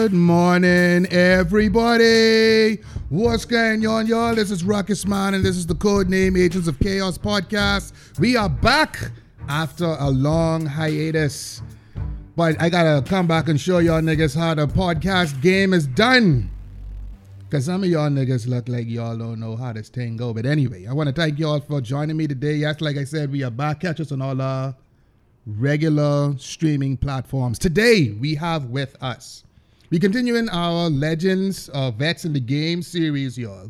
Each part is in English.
Good morning, everybody. What's going on, y'all? This is Ruckus Man, and this is the Codename Agents of Chaos podcast. We are back after a long hiatus. But I gotta come back and show y'all niggas how the podcast game is done. Cause some of y'all niggas look like y'all don't know how this thing go. But anyway, I want to thank y'all for joining me today. Yes, like I said, we are back. Catch us on all our regular streaming platforms. Today we have with us. We continuing our Legends of Vets in the Game series, y'all.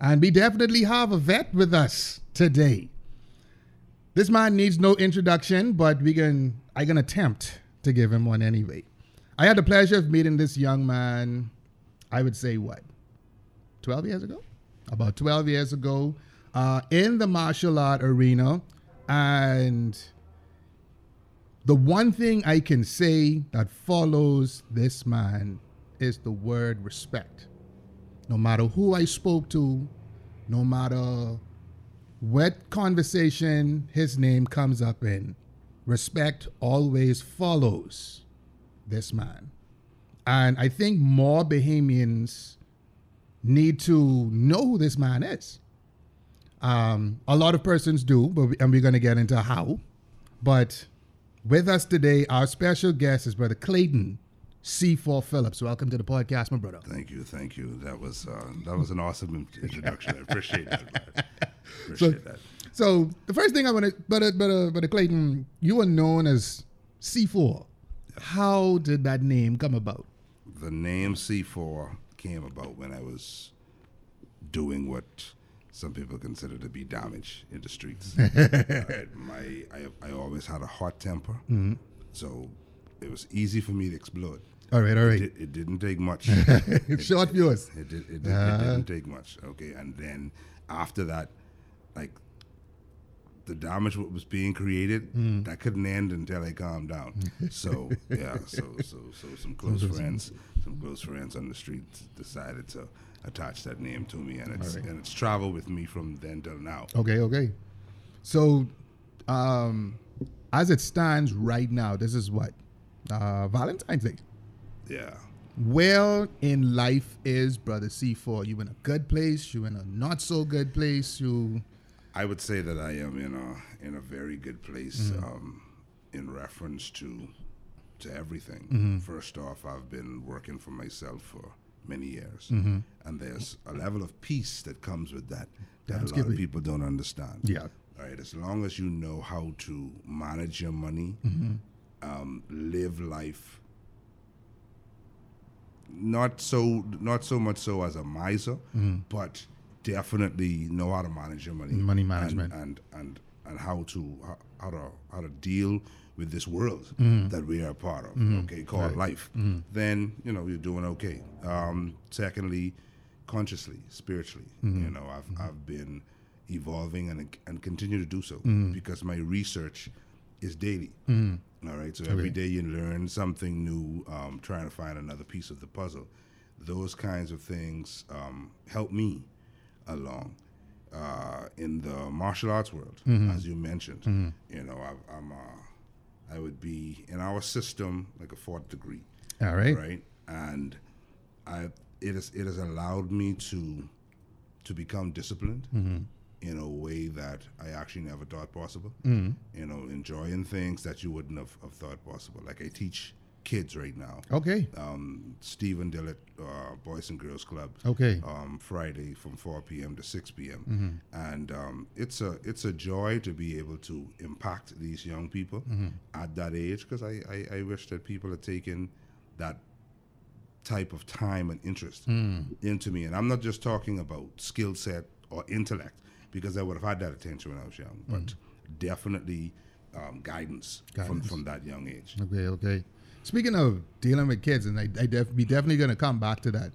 And we definitely have a vet with us today. This man needs no introduction, but we can I can attempt to give him one anyway. I had the pleasure of meeting this young man, I would say what? 12 years ago? About 12 years ago, uh, in the martial art arena. And the one thing I can say that follows this man is the word respect. No matter who I spoke to, no matter what conversation his name comes up in, respect always follows this man. And I think more Bahamians need to know who this man is. Um, a lot of persons do, but we, and we're going to get into how. But with us today, our special guest is Brother Clayton C4 Phillips. Welcome to the podcast, my brother. Thank you, thank you. That was uh, that was an awesome introduction. I appreciate that. Man. Appreciate So, that. So the first thing I want to, Brother, Brother, Brother Clayton, you were known as C4. How did that name come about? The name C4 came about when I was doing what some people consider to be damage in the streets. Alright, my I, I always had a hot temper, Mm-hmm. so it was easy for me to explode. All right, all right. It, it didn't take much. Short viewers. It, did, it, did, Uh-huh. it didn't take much. Okay, and then after that, like the damage what was being created, Mm. that couldn't end until they calmed down. So yeah, so so so some close friends, some close friends on the street decided to attach that name to me, and it's and it's traveled with me from then till now. Okay, okay. So, um, as it stands right now, this is what? Uh, Valentine's Day. Yeah. Where in life is Brother C4? You in a good place? You in a not so good place? You I would say that I am in a in a very good place mm-hmm. um, in reference to to everything. Mm-hmm. First off, I've been working for myself for many years, mm-hmm. and there's a level of peace that comes with that that a lot of people don't understand. Yeah. All right. As long as you know how to manage your money, um, live life. Not so, not so much so as a miser, but definitely know how to manage your money, Money management. and and and how to how, to how to deal with this world Mm-hmm. that we are a part of. Okay, called life. Then you know you're doing okay. Um, secondly, consciously, spiritually, Mm-hmm. you know, I've I've been evolving and and continue to do so Mm-hmm. because my research is daily. All right, so Okay. every day you learn something new, um, trying to find another piece of the puzzle. Those kinds of things um, help me along uh, in the martial arts world, Mm-hmm. as you mentioned. You know, I, I'm uh, I would be in our system like a fourth degree, all right. right? And I it has it has allowed me to to become disciplined in a way that I actually never thought possible. You know, enjoying things that you wouldn't have, have thought possible. Like I teach kids right now. Okay. Um, Stephen Dillet, uh, Boys and Girls Club. Okay. Um, Friday from 4 p.m. to 6 p.m. And um, it's a it's a joy to be able to impact these young people at that age because I, I, I wish that people had taken that type of time and interest into me. And I'm not just talking about skill set or intellect because I would have had that attention when I was young, but definitely um, guidance, From, Guidance. from that young age. Okay, okay. Speaking of dealing with kids, and I, I def, we definitely going to come back to that.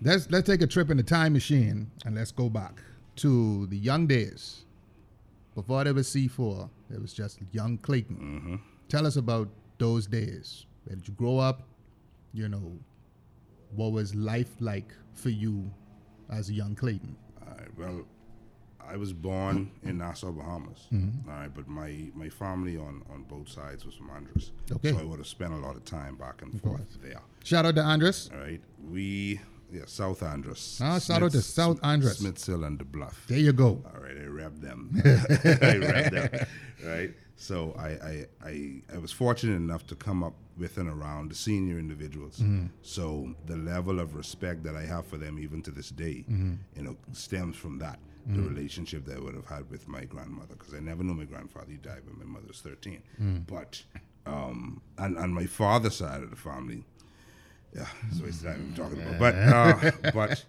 Let's let's take a trip in the time machine and let's go back to the young days. Before there was C4, there was just young Clayton. Mm-hmm. Tell us about those days. Where did you grow up? You know, what was life like for you as a young Clayton? Right. Well, I was born in Nassau, Bahamas. Mm-hmm. All right, but my my family on on both sides was from Andros. Okay. So I would have spent a lot of time back and forth there. Shout out to Andros. All right. We yeah, South Andros. Ah, shout out to South Andros. Smithsville and the Bluff. There you go. All right, I repped them. I repped them. Right. So I, I I I was fortunate enough to come up with and around the senior individuals. So the level of respect that I have for them, even to this day, you know, stems from that. The relationship that I would have had with my grandmother, because I never knew my grandfather. He died when my mother was thirteen. But um, and and my father's side of the family, yeah, that's what I'm talking about. But uh, but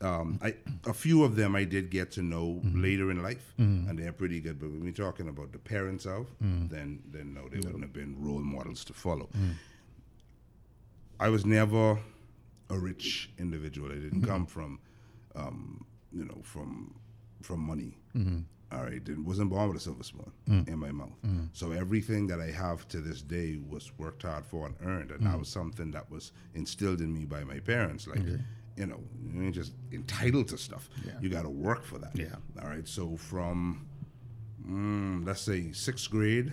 um, I a few of them I did get to know later in life, and they're pretty good. But when we're talking about the parents of, then then no, they wouldn't have been role models to follow. I was never a rich individual. I didn't come from, um, you know, from from money. All right, didn't wasn't born with a silver spoon in my mouth. So everything that I have to this day was worked hard for and earned, and that was something that was instilled in me by my parents. Like, you know, you ain't just entitled to stuff. Yeah. You got to work for that. Yeah. All right. So from, mm, let's say sixth grade,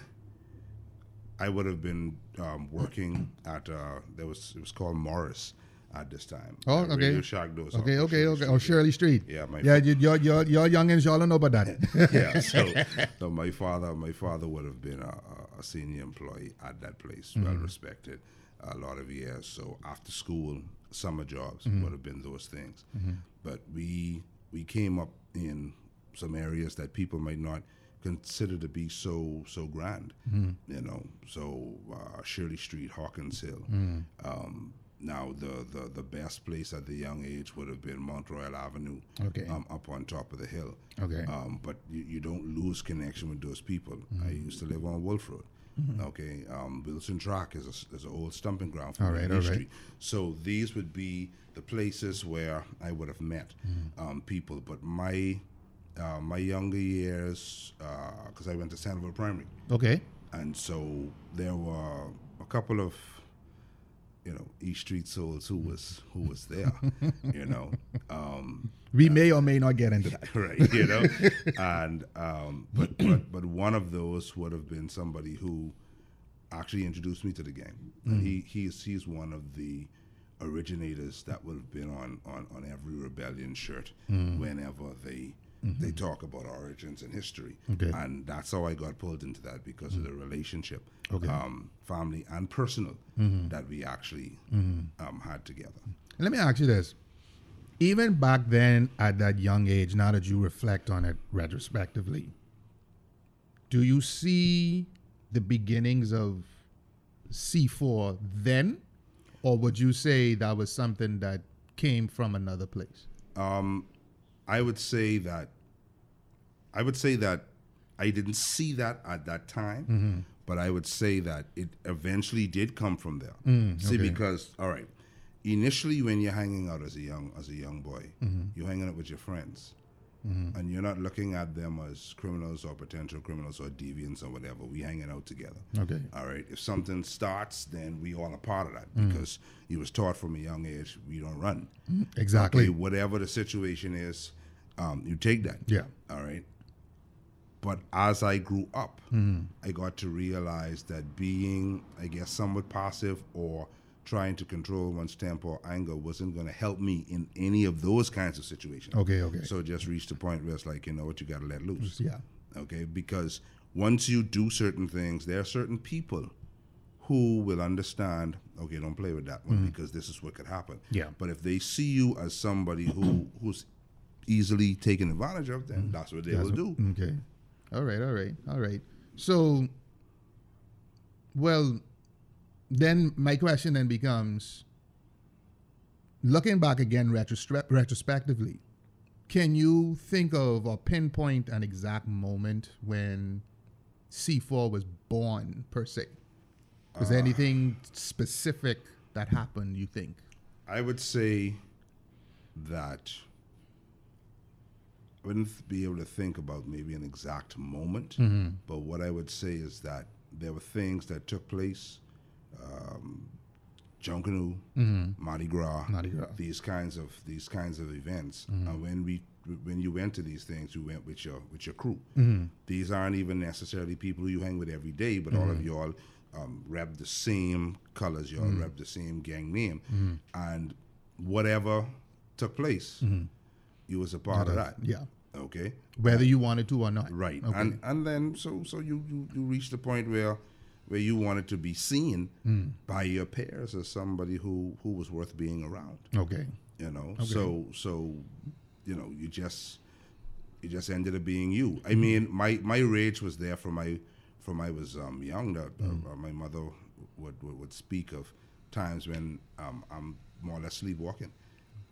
I would have been um, working at uh, there was it was called Morris at this time. Oh, okay. Radio Shack off Okay, okay, Shirley okay. Street. Oh, Shirley Street. Yeah, my yeah. You, you're, you're, you're youngins. Y'all don't know about that. yeah. So, so my father, my father would have been a, a- senior employee at that place, mm-hmm. well respected, a lot of years. So after school, summer jobs mm-hmm. would have been those things. Mm-hmm. But we we came up in some areas that people might not consider to be so so grand. You know, so uh, Shirley Street, Hawkins Hill. Um, now the, the the best place at the young age would have been Mount Royal Avenue, Okay. um, up on top of the hill. Okay. Um, but you, you don't lose connection with those people. I used to live on Wolf Road. Okay. Um, Wilson Track is a, is an old stumping ground for All right, on all East right. Street. So these would be the places where I would have met um, people. But my uh, my younger years, because I went to Sandoval Primary, okay. and so there were a couple of you know East Street souls who was who was there, you know. Um, We may or may not get into that. right you know and um but, but but one of those would have been somebody who actually introduced me to the game and he he's he's one of the originators that would have been on on on every rebellion shirt whenever they Mm-hmm. they talk about origins and history Okay. and that's how i got pulled into that because of the mm-hmm. relationship Okay. um family and personal mm-hmm. that we actually um had together Let me ask you this. Even back then, at that young age, now that you reflect on it retrospectively, do you see the beginnings of C4 then? Or would you say that was something that came from another place? Um, I would say that I would say that I didn't see that at that time, Mm-hmm. but I would say that it eventually did come from there. Mm, See, because all right, initially when you're hanging out as a young as a young boy, Mm-hmm. you're hanging out with your friends. And you're not looking at them as criminals or potential criminals or deviants or whatever. We hanging out together. Okay. All right. If something starts, then we all are part of that Mm. because you was taught from a young age we don't run. Exactly. Okay, whatever the situation is, um, you take that. Yeah. All right. But as I grew up, Mm-hmm. I got to realize that being, I guess, somewhat passive or trying to control one's temper or anger wasn't going to help me in any of those kinds of situations. Okay, okay. So it just reached a point where it's like, you know what, you got to let loose. Yeah. Okay. Because once you do certain things, there are certain people who will understand, okay, don't play with that one because this is what could happen. Mm-hmm. Yeah. But if they see you as somebody who who's easily taken advantage of, then that's what they will do. Okay. All right, all right, all right. So, well, then my question then becomes looking back again retrospe- retrospectively, can you think of or pinpoint an exact moment when C4 was born, per se? Was there ah. anything specific that happened, you think? I would say that wouldn't be able to think about maybe an exact moment, but what I would say is that there were things that took place um, Junkanoo, Mardi Gras, Mm-hmm. Mardi Gras. these kinds of these kinds of events. Mm-hmm. And when we when you went to these things, you went with your with your crew. Mm-hmm. These aren't even necessarily people who you hang with every day, but all of Mm-hmm. y'all um, rep the same colors. Y'all rep the same gang name, Mm-hmm. and whatever took place, you was a part of that. Yeah. Okay. Whether you wanted to or not. Right. Okay. And and then so so you, you you reach the point where where you wanted to be seen Hmm. by your peers as somebody who who was worth being around. okay. You know. Okay. So so you know, you just you just ended up being you. I mean, my my rage was there from my from I was um, young. That uh, my mother would, would would speak of times when um, I'm more or less sleepwalking,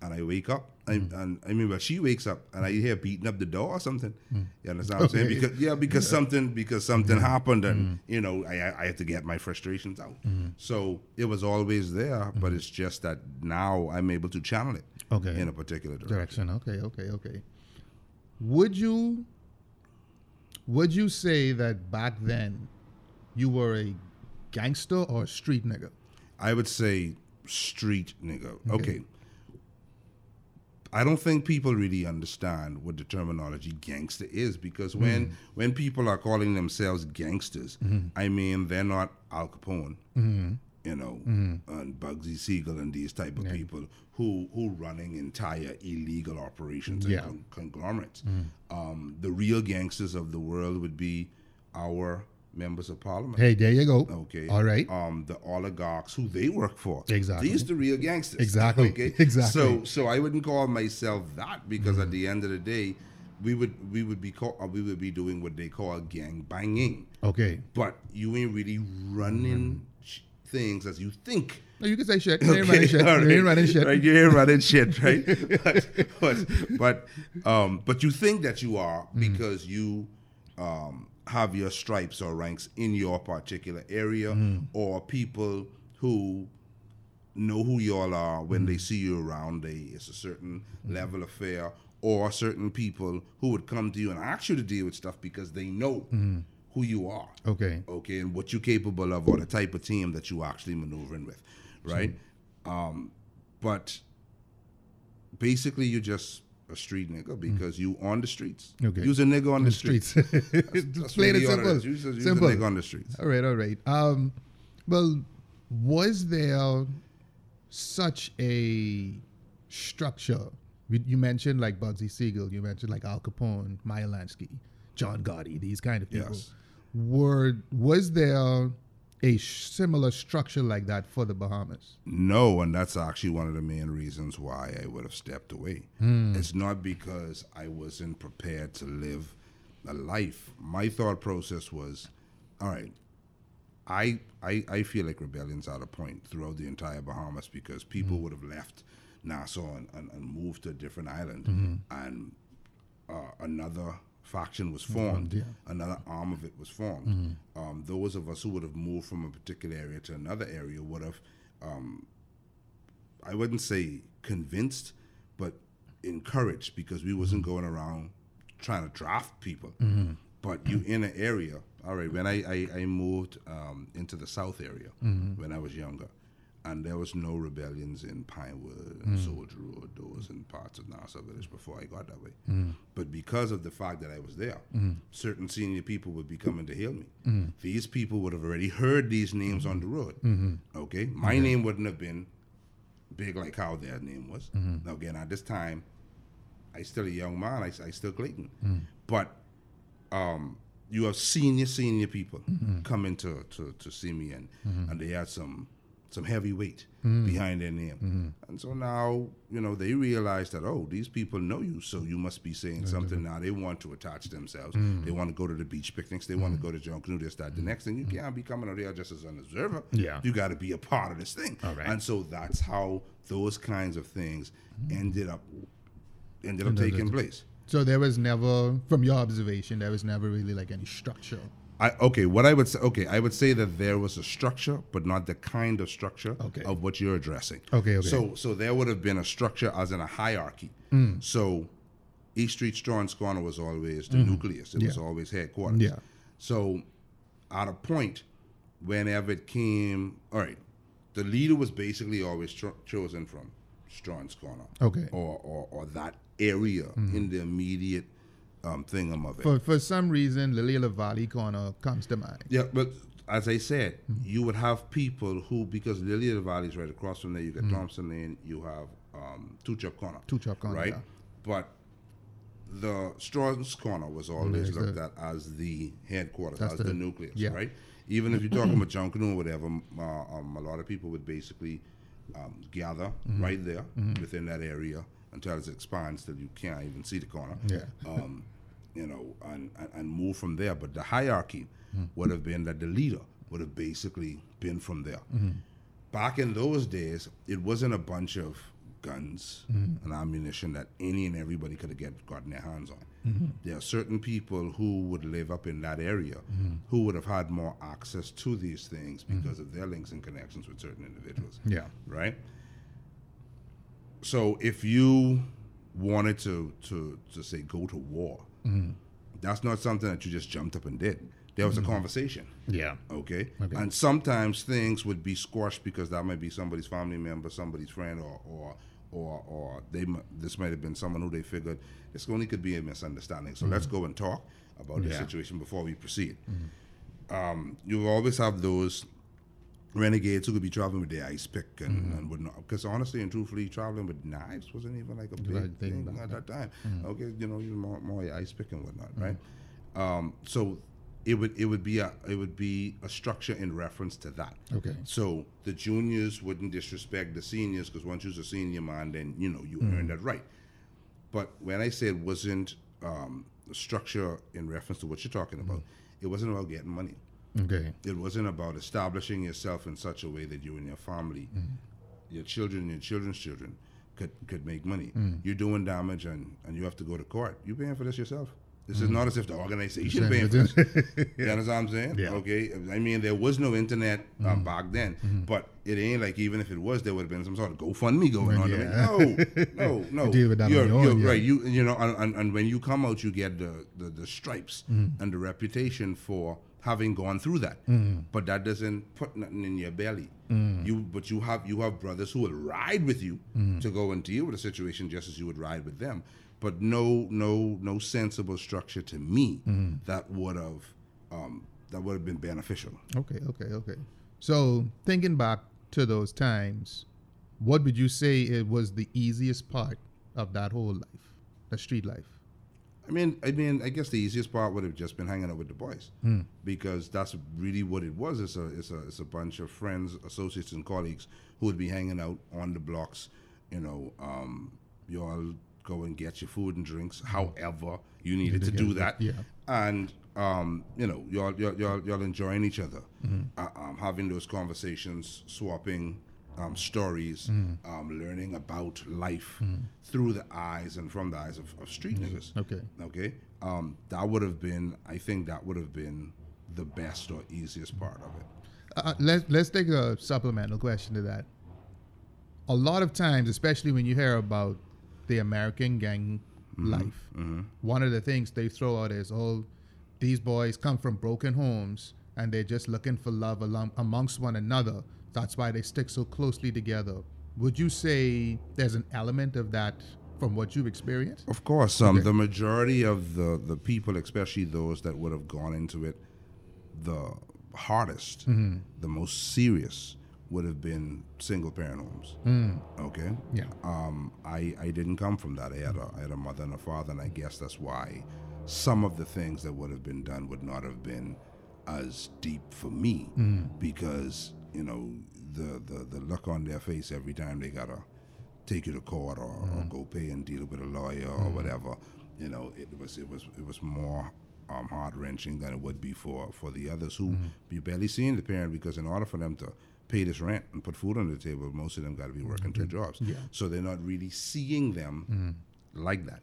and I wake up. I, hmm. and I mean, but she wakes up and I hmm. hear beating up the door or something. Hmm. You understand what I'm saying? Because yeah, because something because something happened, and you know, I I had to get my frustrations out. So it was always there, but it's just that now I'm able to channel it Okay. in a particular direction. direction. Okay, okay, okay. Would you would you say that back then you were a gangster or a street nigga? I would say street nigga. Okay. I don't think people really understand what the terminology gangster is because when mm. when people are calling themselves gangsters, mm-hmm. I mean they're not Al Capone, mm-hmm. you know, mm-hmm. and Bugsy Siegel and these type of people who who running entire illegal operations and Yeah. con- conglomerates. Mm. Um, the real gangsters of the world would be our members of parliament. Hey, there you go. Okay. All right. Um, the oligarchs who they work for. Exactly. These the real gangsters. Exactly. Okay. Exactly. So so I wouldn't call myself that because at the end of the day, we would we would be call, uh, we would be doing what they call gang banging. Okay. But you ain't really running sh- things as you think. No, you can say shit. You ain't Okay, running shit. all You ain't running shit. Right, you ain't running shit, right? but, but but um, but you think that you are Mm. because you um, have your stripes or ranks in your particular area, Mm. or people who know who y'all are when Mm. they see you around. They it's a certain level of fear, or certain people who would come to you and ask you to deal with stuff because they know Mm. who you are Okay. okay, and what you're capable of, or the type of team that you actually maneuvering with, right? Um, but basically, you're just a street nigga because you on the streets. Mm. Okay. You's a nigga on the, The streets. streets. That's Just plain and really all it simple. a, you's simple. a nigga on the streets. All right, all right. Um, well, was there such a structure? You you mentioned like Bugsy Siegel. You mentioned like Al Capone, Meyer Lansky, John Gotti. These kind of people. Yes. Were was there a similar structure like that for the Bahamas? No, and that's actually one of the main reasons why I would have stepped away. Hmm. It's not because I wasn't prepared to live a life. My thought process was, all right, I I, I feel like rebellion's at a point throughout the entire Bahamas because people hmm. would have left Nassau and, and, and moved to a different island, hmm. and uh, another faction was formed. yeah. Another arm of it was formed. Um, those of us who would have moved from a particular area to another area would have, um, I wouldn't say convinced, but encouraged because we wasn't going around trying to draft people. But you in an area. All right, when I I, I moved um, into the South area when I was younger, and there was no rebellions in Pinewood and hmm. Soldier Road, those in parts of Nassau Village before I got that way. Hmm. But because of the fact that I was there, hmm. certain senior people would be coming to hail me. These people would have already heard these names on the road. Okay, my name wouldn't have been big like how their name was. Now again, at this time, I still a young man. I, I still Clayton, but um, you have senior senior people coming to, to, to see me, and and they had some some heavy weight mm. behind their name, mm-hmm. and so now you know they realize that oh these people know you, so you must be saying something now. They want to attach themselves. Mm. They want to go to the beach picnics. They want to mm. go to Junkanoo. This that the next thing you can't be coming out there just as an observer. Yeah. you got to be a part of this thing. All right. And so that's how those kinds of things ended up ended up taking place. So there was never, from your observation, there was never really like any structure. I, okay, what I would say, okay, I would say that there was a structure, but not the kind of structure Okay. of what you're addressing. Okay, okay. So, so there would have been a structure as in a hierarchy. Mm. So, East Street Strawn's Corner was always the nucleus. It was Mm-hmm. Always headquarters. Yeah. So, at a point, whenever it came, all right, the leader was basically always cho- chosen from Strawn's Corner. Okay. Or, or, or that area in the immediate um, of it. For for some reason, Lily Valley corner comes to mind. Yeah, but as I said, you would have people who, because Lily of the Valley is right across from there, you get Thompson Lane, you have um, Two Chop Corner. Two Chop Corner, Right? yeah. But the Strawn's Corner was always There's looked at as the headquarters, as the- the, nucleus, yeah. right? Even if you're talking about Junkanoo or whatever, uh, um, a lot of people would basically um, gather Mm-hmm. right there within that area until it expands till you can't even see the corner Yeah. um, you know, and, and, move from there. But the hierarchy would have been that the leader would have basically been from there. Back in those days, it wasn't a bunch of guns and ammunition that any and everybody could have get gotten their hands on. There are certain people who would live up in that area who would have had more access to these things because of their links and connections with certain individuals Yeah. right? So if you wanted to to to say go to war, Mm-hmm. that's not something that you just jumped up and did. There was a mm-hmm. conversation, Yeah. okay? Okay. And sometimes things would be squashed because that might be somebody's family member, somebody's friend, or or or, or they this might have been someone who they figured this only could be a misunderstanding. So let's mm. go and talk about Yeah. situation before we proceed. Mm-hmm. Um, you always have those renegades who could be traveling with their ice pick and, Mm-hmm. and whatnot. Because honestly and truthfully, traveling with knives wasn't even like a big Right thing thing at that time. Mm-hmm. Okay, you know, you more, more ice pick and whatnot, right? Um, so it would it would be a it would be a structure in reference to that. Okay. So the juniors wouldn't disrespect the seniors because once you're a senior man, then you know you Mm-hmm. earned that right. But when I said wasn't um, a structure in reference to what you're talking about, Mm-hmm. it wasn't about getting money Okay. it wasn't about establishing yourself in such a way that you and your family, mm. your children and your children's children could could make money. Mm. You're doing damage and, and you have to go to court. You're paying for this yourself. This is mm. not as if the organization paying for this. You understand what I'm saying? Yeah. Okay. I mean, there was no internet um, back then, mm-hmm. but it ain't like even if it was, there would have been some sort of GoFundMe going on. I mean, no, no, no. deal with that you're, your yeah. right. You you know, and, and, and when you come out, you get the the, the stripes and the reputation for having gone through that. Mm. But that doesn't put nothing in your belly. Mm. You but you have you have brothers who will ride with you mm. to go and deal with a situation just as you would ride with them. But no no no sensible structure to me that would have um, that would have been beneficial. Okay, okay, okay. So thinking back to those times, what would you say it was the easiest part of that whole life, the street life? I mean, I mean, I guess the easiest part would have just been hanging out with the boys, because that's really what it was. It's a, it's a, it's a bunch of friends, associates, and colleagues who would be hanging out on the blocks. You know, um, you all go and get your food and drinks, however you needed to do that, yeah. and um, you know, y'all, y'all, y'all, y'all enjoying each other, uh, um, having those conversations, swapping um, stories, um, learning about life through the eyes and from the eyes of, of street niggas. Okay. Okay. Um, that would have been, I think that would have been the best or easiest part of it. Uh, let's let's take a supplemental question to that. A lot of times, especially when you hear about the American gang life, one of the things they throw out is, "Oh, these boys come from broken homes and they're just looking for love along, amongst one another. That's why they stick so closely together." Would you say there's an element of that from what you've experienced? Of course, um, Okay. the majority of the, the people, especially those that would have gone into it the hardest, the most serious, would have been single parent homes. Okay? Yeah. Um, I, I didn't come from that. I had, a, I had a mother and a father, and I guess that's why some of the things that would have been done would not have been as deep for me because, you know, the, the, the look on their face every time they got to take you to court or, or mm-hmm. go pay and deal with a lawyer or mm-hmm. whatever, you know, it was it was it was more um, heart wrenching than it would be for, for the others who mm-hmm. be barely seeing the parent because in order for them to pay this rent and put food on the table, most of them got to be working two jobs. Yeah. So they're not really seeing them like that.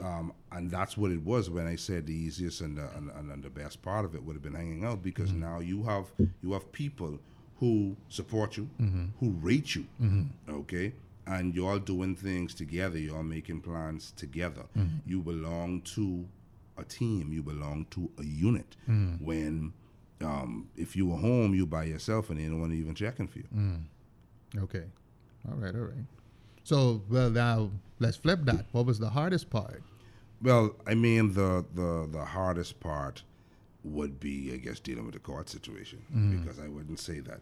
Um, and that's what it was when I said the easiest and the, and, and, and the best part of it would have been hanging out because now you have you have people who support you, who rate you, okay, and you're all doing things together. You're all making plans together. You belong to a team. You belong to a unit. When Um, if you were home, you by yourself, and they don't want to even checking for you. Okay. All right. All right. So, well, now let's flip that. What was the hardest part? Well, I mean, the the the hardest part would be, I guess, dealing with the court situation because I wouldn't say that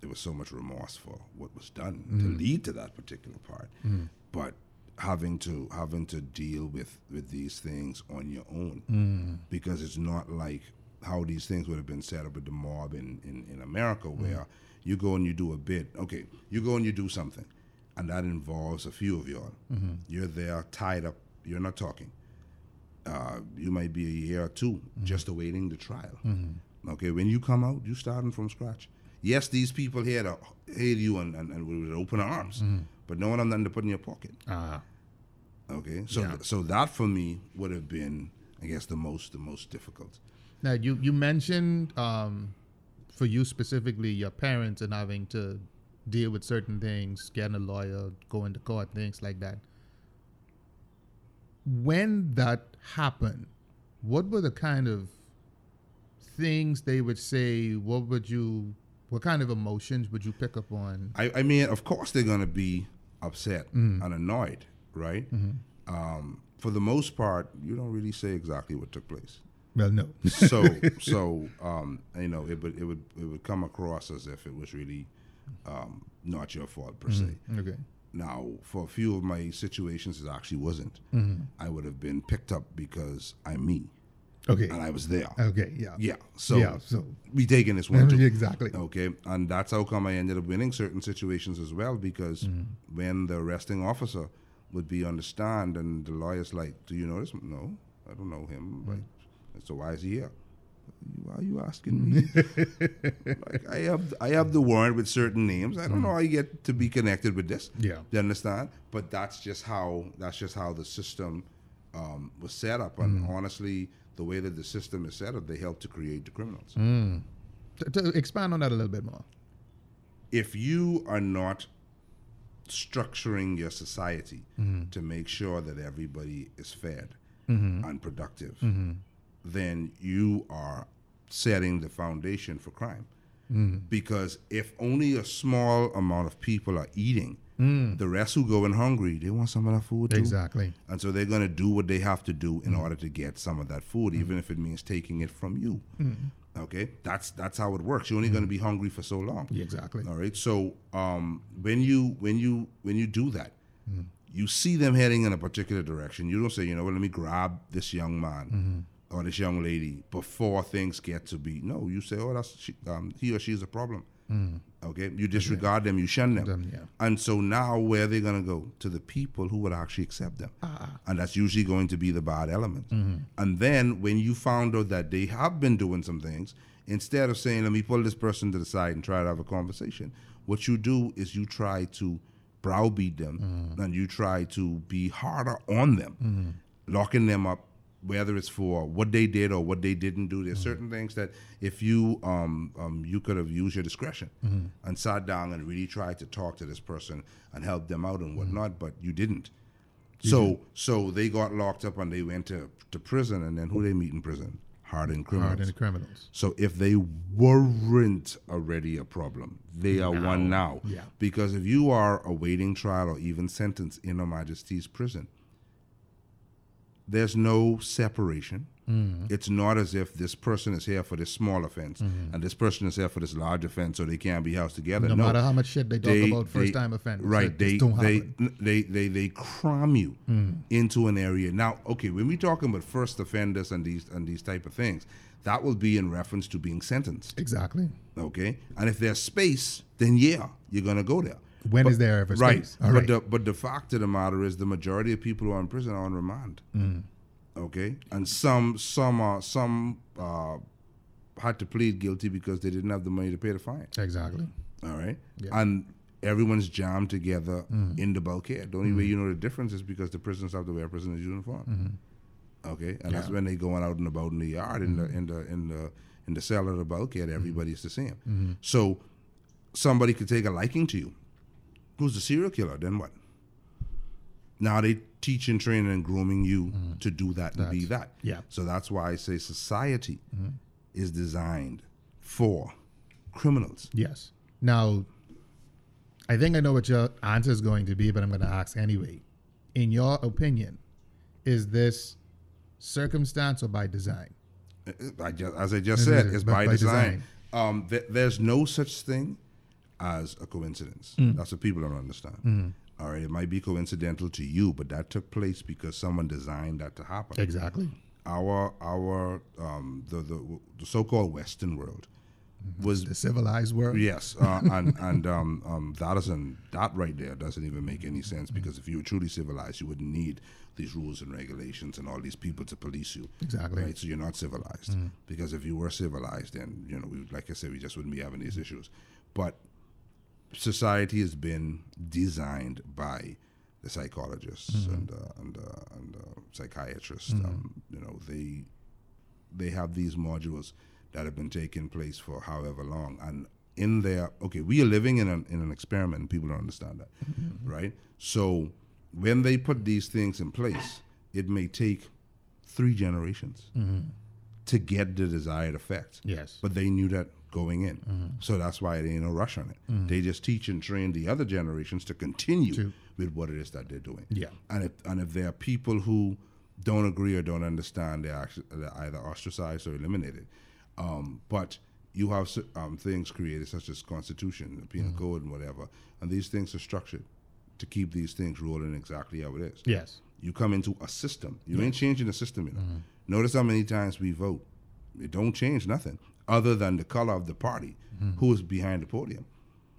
there was so much remorse for what was done to mm. lead to that particular part, mm. but having to having to deal with with these things on your own mm. because it's not like how these things would have been set up with the mob in in, in America where you go and you do a bit okay you go and you do something and that involves a few of y'all. Mm-hmm. You're there tied up you're not talking. Uh, you might be a year or 2 mm-hmm. just awaiting the trial. Mm-hmm. Okay, when you come out, you starting from scratch. Yes, these people here to hail you and, and, and with open arms, but no one have nothing to put in your pocket. Ah. Okay, so Yeah. so that for me would have been, I guess, the most the most difficult. Now you you mentioned um, for you specifically your parents and having to deal with certain things, getting a lawyer, going to court, things like that. When that happened, what were the kind of things they would say? What would you? What kind of emotions would you pick up on? I, I mean, of course they're gonna be upset and annoyed, right? Um, for the most part, you don't really say exactly what took place. Well, no. so so um, you know it would it would it would come across as if it was really um, not your fault per se. okay. Now, for a few of my situations, it actually wasn't. I would have been picked up because I'm me Okay. and I was there. Okay. Yeah. Yeah, so yeah. So we taking this one too. exactly. Okay, and that's how come I ended up winning certain situations as well because mm-hmm. when the arresting officer would be on the stand and the lawyer's like, "Do you know this?" No, I don't know him. Mm-hmm. Like, so why is he here? Why are you asking me? like I have I have the warrant with certain names. I don't mm-hmm. know how you get to be connected with this. Yeah. you understand? But that's just how that's just how the system um, was set up. And honestly, the way that the system is set up, they help to create the criminals. Mm. To, to expand on that a little bit more. if you are not structuring your society mm-hmm. to make sure that everybody is fed mm-hmm. and productive, mm-hmm. then you are setting the foundation for crime. Because if only a small amount of people are eating, Mm. the rest who go in hungry, they want some of that food too. Exactly. And so they're going to do what they have to do in mm. order to get some of that food, mm. even if it means taking it from you. Okay, that's that's how it works. You're only going to be hungry for so long. Yeah, exactly. All right. So um, when you when you when you do that, you see them heading in a particular direction. You don't say, you know, what, let me grab this young man mm-hmm. or this young lady before things get to be. No, you say, oh, that's she, um, he or she is a problem. Mm. Okay. You disregard them. You shun them. Them, yeah. And so now where are they going to go? To the people who would actually accept them. Ah, ah. And that's usually going to be the bad element. Mm-hmm. And then when you found out that they have been doing some things, instead of saying, let me pull this person to the side and try to have a conversation, what you do is you try to browbeat them mm. and you try to be harder on them, mm-hmm. locking them up whether it's for what they did or what they didn't do. There's certain things that if you um, um, you could have used your discretion and sat down and really tried to talk to this person and help them out and whatnot, but you didn't. so so they got locked up and they went to, to prison and then who they meet in prison? Hardened criminals. Hardened criminals. So if they weren't already a problem, they are one now. Yeah. Because if you are awaiting trial or even sentence in Her Majesty's prison, there's no separation. Mm-hmm. It's not as if this person is here for this small offense and this person is here for this large offense, so they can't be housed together. No, No, matter how much shit they talk They- about first they- time offenders. Right. They don't they, they they they cram you into an area. Now, okay, when we talking about first offenders and these and these type of things, that will be in reference to being sentenced. Exactly. Okay, and if there's space, then yeah, you're gonna go there. When When is there ever Right, space? All but right. the but the fact of the matter is, the majority of people who are in prison are on remand. Mm. Okay, and some some are some uh, had to plead guilty because they didn't have the money to pay the fine. Exactly. All right, Yeah. Mm. and everyone's jammed together in the bulkhead. The only way you know the difference is because the prisoners have to wear a prisoner's uniform. Okay, and that's Mm-hmm. Yeah. Mm-hmm. when they going out and about in the yard, in the in the in the in the cell of the bulkhead. Everybody's the same. Mm-hmm. So somebody could take a liking to you. Who's a serial killer? Then what? Now they teaching, training, and grooming you mm. to do that and be. That. yeah. So that's why I say society mm-hmm. is designed for criminals. Yes. Now, I think I know what your answer is going to be, but I'm going to ask anyway. In your opinion, is this circumstance or by design? Uh, uh, I just, as I just It said, is, it's by- by, by design. design. Um, th- there's no such thing as a coincidence. Mm. That's what people don't understand. All right, it might be coincidental to you, but that took place because someone designed that to happen. Exactly. Our our um, the, the the so-called Western world was The civilized world. Yes, uh, and and um, um, that doesn't that right there doesn't even make any sense because if you were truly civilized, you wouldn't need these rules and regulations and all these people to police you. Exactly. Right. So you're not civilized because if you were civilized, then you know, we, like I said, we just wouldn't be having these issues. But society has been designed by the psychologists and uh, and uh, and uh, psychiatrists. Um, you know, they they have these modules that have been taking place for however long. And in there okay we are living in an, in an experiment people don't understand that right? So when they put these things in place it may take three generations to get the desired effect. Yes. but they knew that going in so that's why there ain't no rush on it they just teach and train the other generations to continue with what it is that they're doing Yeah. and if and if there are people who don't agree or don't understand, they're actually they're either ostracized or eliminated. Um, but you have um, things created such as constitution, the penal code, and whatever, and these things are structured to keep these things rolling exactly how it is. Yes. You come into a system. You ain't changing the system, you know. Notice how many times we vote. It don't change nothing other than the color of the party, who is behind the podium.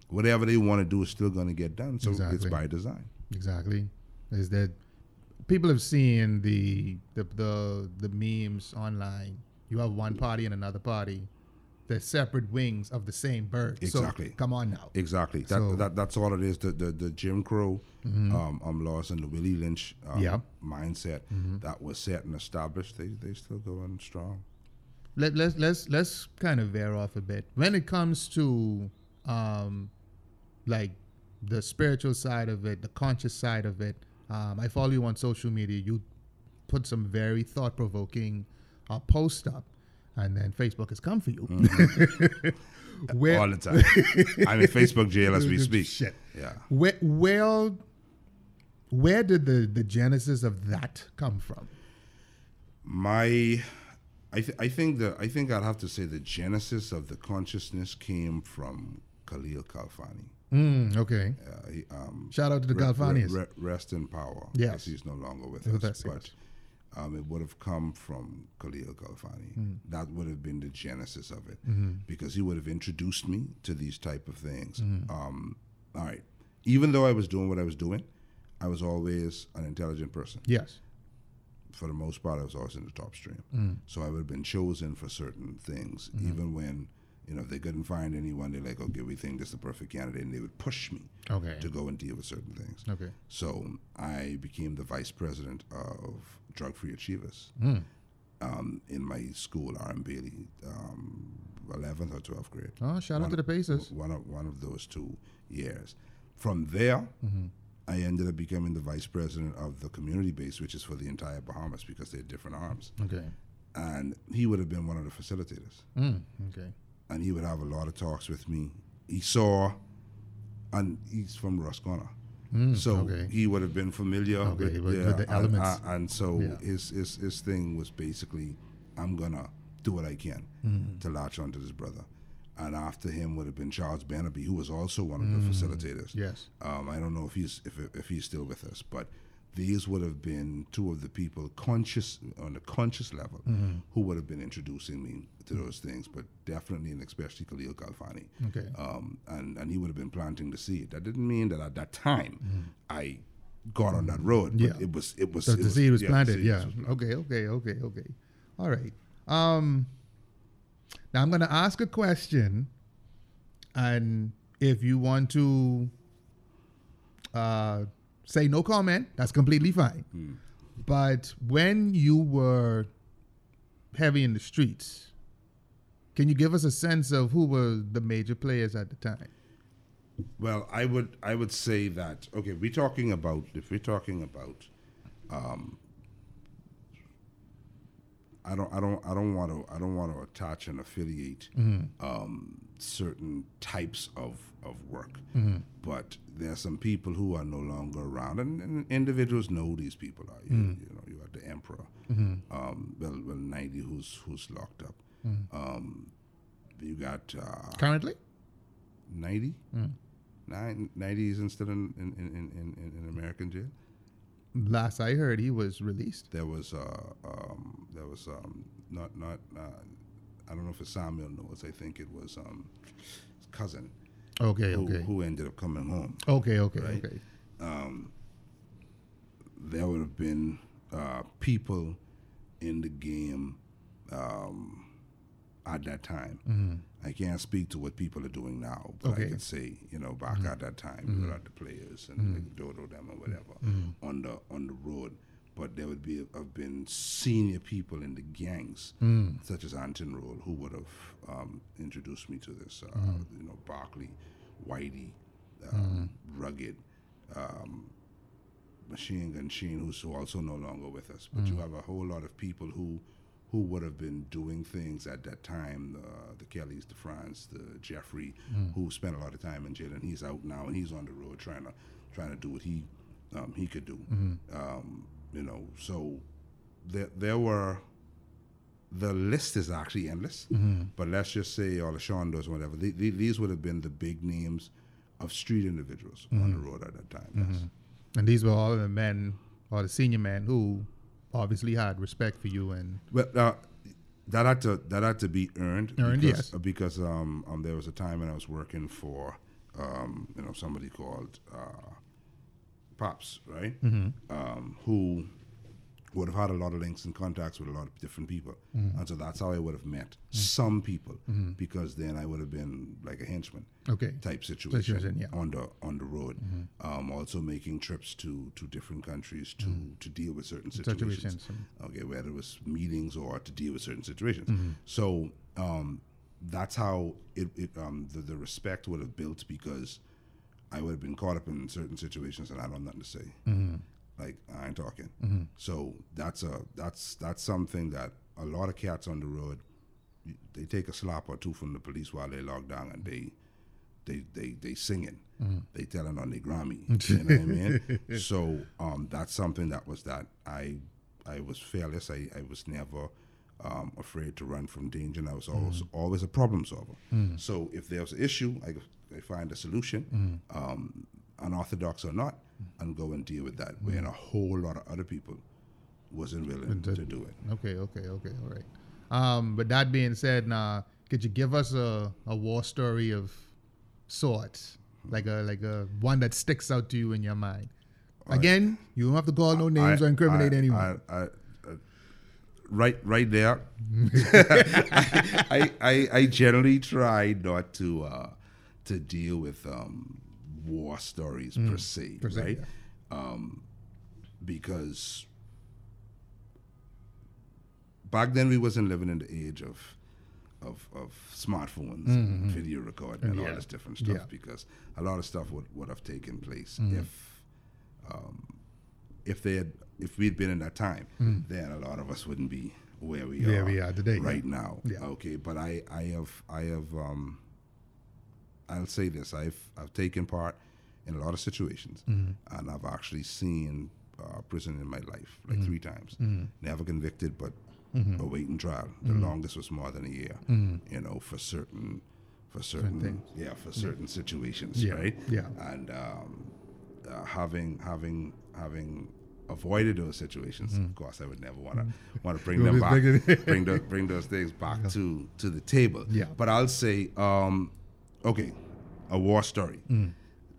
Whatever they want to do is still going to get done. So it's by design. Exactly. Is that people have seen the the the, the memes online. You have one party and another party. They're separate wings of the same bird. Exactly. So come on now. Exactly. That, So- Mm-hmm. that that's all it is. The the, the Jim Crow um, um, laws and the Willie Lynch um, Yeah. mindset Mm-hmm. that was set and established. They they still going strong. Let, let's let's let's kind of veer off a bit. When it comes to um, like the spiritual side of it, the conscious side of it, um, I follow you on social media. You put some very thought provoking uh, post up, and then Facebook has come for you. Where all the time. I'm in Facebook jail as we speak. Shit. Yeah. where where where did the the genesis of that come from? My, I th- I think the I think I'd have to say the genesis of the consciousness came from Khalil Kalfani. Mm, okay. Uh, he, um, Shout out to the re- Galvanians. re- re- rest in power. Yes. he's no longer with With us. but um, it would have come from Khalil Galfani. Hmm. That would have been the genesis of it, Mm-hmm. because he would have introduced me to these type of things. Mm-hmm. Um, all right, even though I was doing what I was doing, I was always an intelligent person. Yes. For the most part, I was always in the top stream. Mm. So I would have been chosen for certain things, Mm-hmm. even when. You know, if they couldn't find anyone, they're like, okay, we think this is the perfect candidate, and they would push me Okay. to go and deal with certain things. Okay. So I became the vice president of Drug Free Achievers Hmm. um, in my school, R.M. Bailey, um, 11th or 12th grade. Oh, shout out to the Pacers. One of, one of those two years. From there, Mm-hmm. I ended up becoming the vice president of the community base, which is for the entire Bahamas because they're different arms. Okay. And he would have been one of the facilitators Mm, okay. and he would have a lot of talks with me. He saw, and he's from Roscona, so Mm, okay. he would have been familiar Okay, with, with- yeah, with the and- elements. uh, and, so Yeah. his, his his thing was basically, I'm gonna do what I can Mm-hmm. to latch onto this brother. And after him would have been Charles Bannaby, who was also one of the facilitators. Mm, Yes. Um, I don't know if he's if, if he's still with us, but these would have been two of the people conscious on a conscious level Mm-hmm. who would have been introducing me to those things, but definitely and especially Khalil Galfani. Okay. Um, and and he would have been planting the seed. That didn't mean that at that time I got on that road. But. Yeah. it was it was So it the seed was yeah, planted. seed Yeah. was planted. Okay. Okay. Okay. Okay. All right. Um. Now I'm going to ask a question, and if you want to uh, say no comment, that's completely fine. But when you were heavy in the streets, can you give us a sense of who were the major players at the time? Well, I would I would say that okay, we're talking about if we're talking about um, I don't I don't I don't want to I don't want to attach and affiliate um, certain types of of work, but there are some people who are no longer around, and, and individuals know these people are. You, you know, you got the emperor, um, well, well, ninety who's who's locked up. Um, you got uh, Currently? 90? Nine, 90 isn't still in, in, in, in, in, in American jail. Last I heard, he was released. There was uh, um, there was um, not not uh, I don't know if it's Samuel knows. I think it was um, his cousin Okay, who, okay. who ended up coming home. Okay, okay, Right. okay. Um, there would have been uh, people in the game um, at that time. I can't speak to what people are doing now, but I can say, you know, back at that time, we were at the players and like Dodo them or whatever on the on the road. But there would be have been senior people in the gangs, such as Anton Roll, who would have um, introduced me to this. Uh, You know, Barkley, Whitey, um, Rugged, um, Machine Gun Sheen, who's also no longer with us. But you have a whole lot of people who who would have been doing things at that time. Uh, the Kellys, the France, the Jeffrey, who spent a lot of time in jail, and he's out now, and he's on the road trying to trying to do what he um, he could do. Um, you know, so there there were. The list is actually endless, but let's just say all the Shondos, whatever. The, the, these would have been the big names of street individuals on the road at that time. Yes. And these were all the men, or the senior men, who obviously had respect for you and Well, uh, that had to that had to be earned. Earned, because, yes. uh, Because um, um, there was a time when I was working for um, you know somebody called uh, Pops, right? Mm-hmm. Um, who would have had a lot of links and contacts with a lot of different people, Mm-hmm. and so that's how I would have met some people. Because then I would have been like a henchman okay, type situation, Situation, yeah. on the on the road. Um, also making trips to to different countries to to deal with certain situations. Situations, Okay, whether it was meetings or to deal with certain situations. Mm-hmm. So um, that's how it, it um, the, the respect would have built because I would have been caught up in certain situations and I don't have nothing to say. Mm-hmm. Like I ain't talking. So that's a that's that's something that a lot of cats on the road they take a slap or two from the police while they log down and they they they they singing. They telling on their Grammy. you know what I mean? So um, that's something that was that I I was fearless. I, I was never um, afraid to run from danger, and I was always always a problem solver. So if there was an issue, I, I find a solution, um, unorthodox or not, and go and deal with that. When a whole lot of other people wasn't willing to do it. okay, okay, okay, all right. Um, but that being said, now could you give us a, a war story of sorts, like a like a one that sticks out to you in your mind? Again, you don't have to call no names I- or incriminate I- anyone. I, I, uh, right, right there. I, I, I, I generally try not to uh, to deal with um, war stories per se, Mm, per se, right? Um, because back then we wasn't living in the age of of, of smartphones and video recording and all Mm-hmm. This different stuff Yeah. Mm-hmm. because a lot of stuff would, would have taken place if um, if they had if we'd been in that time, then a lot of us wouldn't be where we Where are Mm. we are today, right now. Yeah. Okay, but I I have I have um, I'll say this I've I've taken part in a lot of situations Mm-hmm. and I've actually seen uh, prison in my life like Mm-hmm. three times. Never convicted, but Mm-hmm. awaiting trial. The longest was more than a year. You know, for certain for certain things. yeah for certain situations, Yeah, right? yeah. and um, uh, having having having avoided those situations, of course, I would never want to want to bring them back, bring those bring those things back to to the table. Yeah. But I'll say, um, okay, a war story, Mm.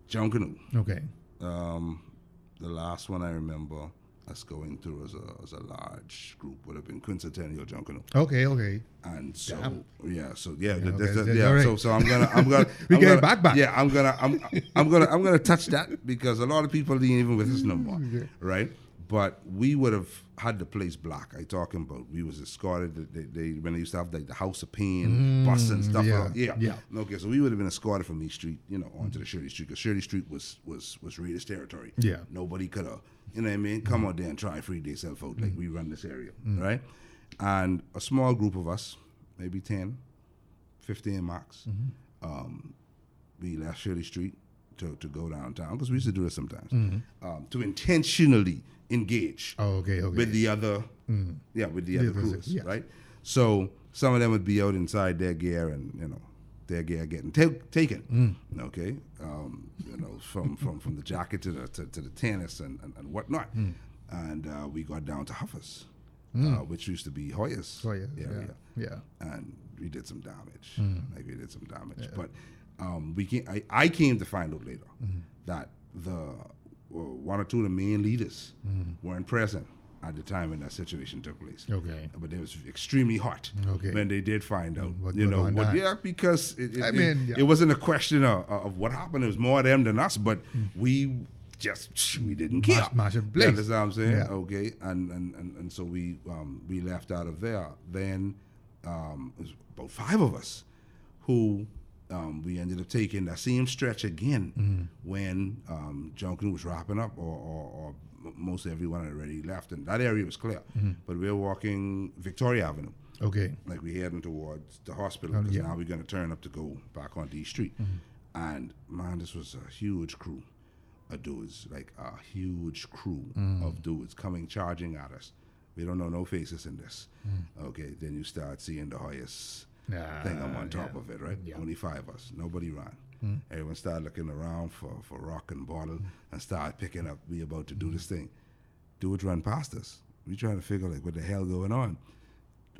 Junkanoo. okay, Um, the last one I remember us going through as a as a large group would have been quincentennial Junkanoo. okay, okay. And so Damn. yeah, so yeah, th- okay, yeah. right. So so I'm gonna I'm gonna We I'm gonna- back back. Yeah, I'm gonna I'm I'm gonna I'm gonna touch that because a lot of people ain't even with us no more, right? But we would have had the place block. I talking about we was escorted. They, they when they used to have like the House of Pain bus and stuff. yeah, yeah, yeah. Okay, so we would have been escorted from East Street, you know, onto the Shirley Street because Shirley Street was was was Raiders territory. Yeah. nobody could have, you know what I mean? Come out there and try free yourself out like we run this area, right? And a small group of us, maybe 10, 15 max, Mm-hmm. um, we left Shirley Street to, to go downtown because we used to do this sometimes Mm-hmm. um, to intentionally engage Oh, okay, okay. with the other, yeah, with the other other- crews, yeah. right? So some of them would be out inside their gear and you know their gear getting ta- taken, okay, um, you know from, from, from the jacket to the to, to the tennis and, and, and whatnot, and uh, we got down to Huffers, uh, which used to be Hoyas Oh, yeah, yeah, yeah. and we did some damage. Like we did some damage, but um, we came, I, I came to find out later that the well, one or two of the main leaders weren't present at the time when that situation took place. Okay. but it was extremely hot Okay. when they did find out. What- you know, what, yeah, because it, it, I it- mean, yeah. it wasn't a question of, of what happened. It was more of them than us, but we just we didn't care. Mash- mash it place. understand what I'm saying? Yeah. Okay, and and, and, and so we um, we left out of there. Then um, it was about five of us who um, we ended up taking that same stretch again Mm-hmm. when um, Junkanoo was wrapping up, or, or, or most everyone had already left, and that area was clear. Mm-hmm. But we were walking Victoria Avenue, Okay. like we heading towards the hospital, Oh, because yeah. Mm-hmm. now we're going to turn up to go back on D Street. And man, this was a huge crew of dudes, like a huge crew Mm. of dudes coming charging at us. We don't know no faces in this. Mm. Okay, then you start seeing the highest Nah, thing I'm on top yeah. of it, right? Yeah. Only five of us. Nobody ran. Hmm. Everyone started looking around for, for rock and bottle hmm. and started picking up. We about to do hmm. this thing. Dudes run past us. We trying to figure like what the hell going on.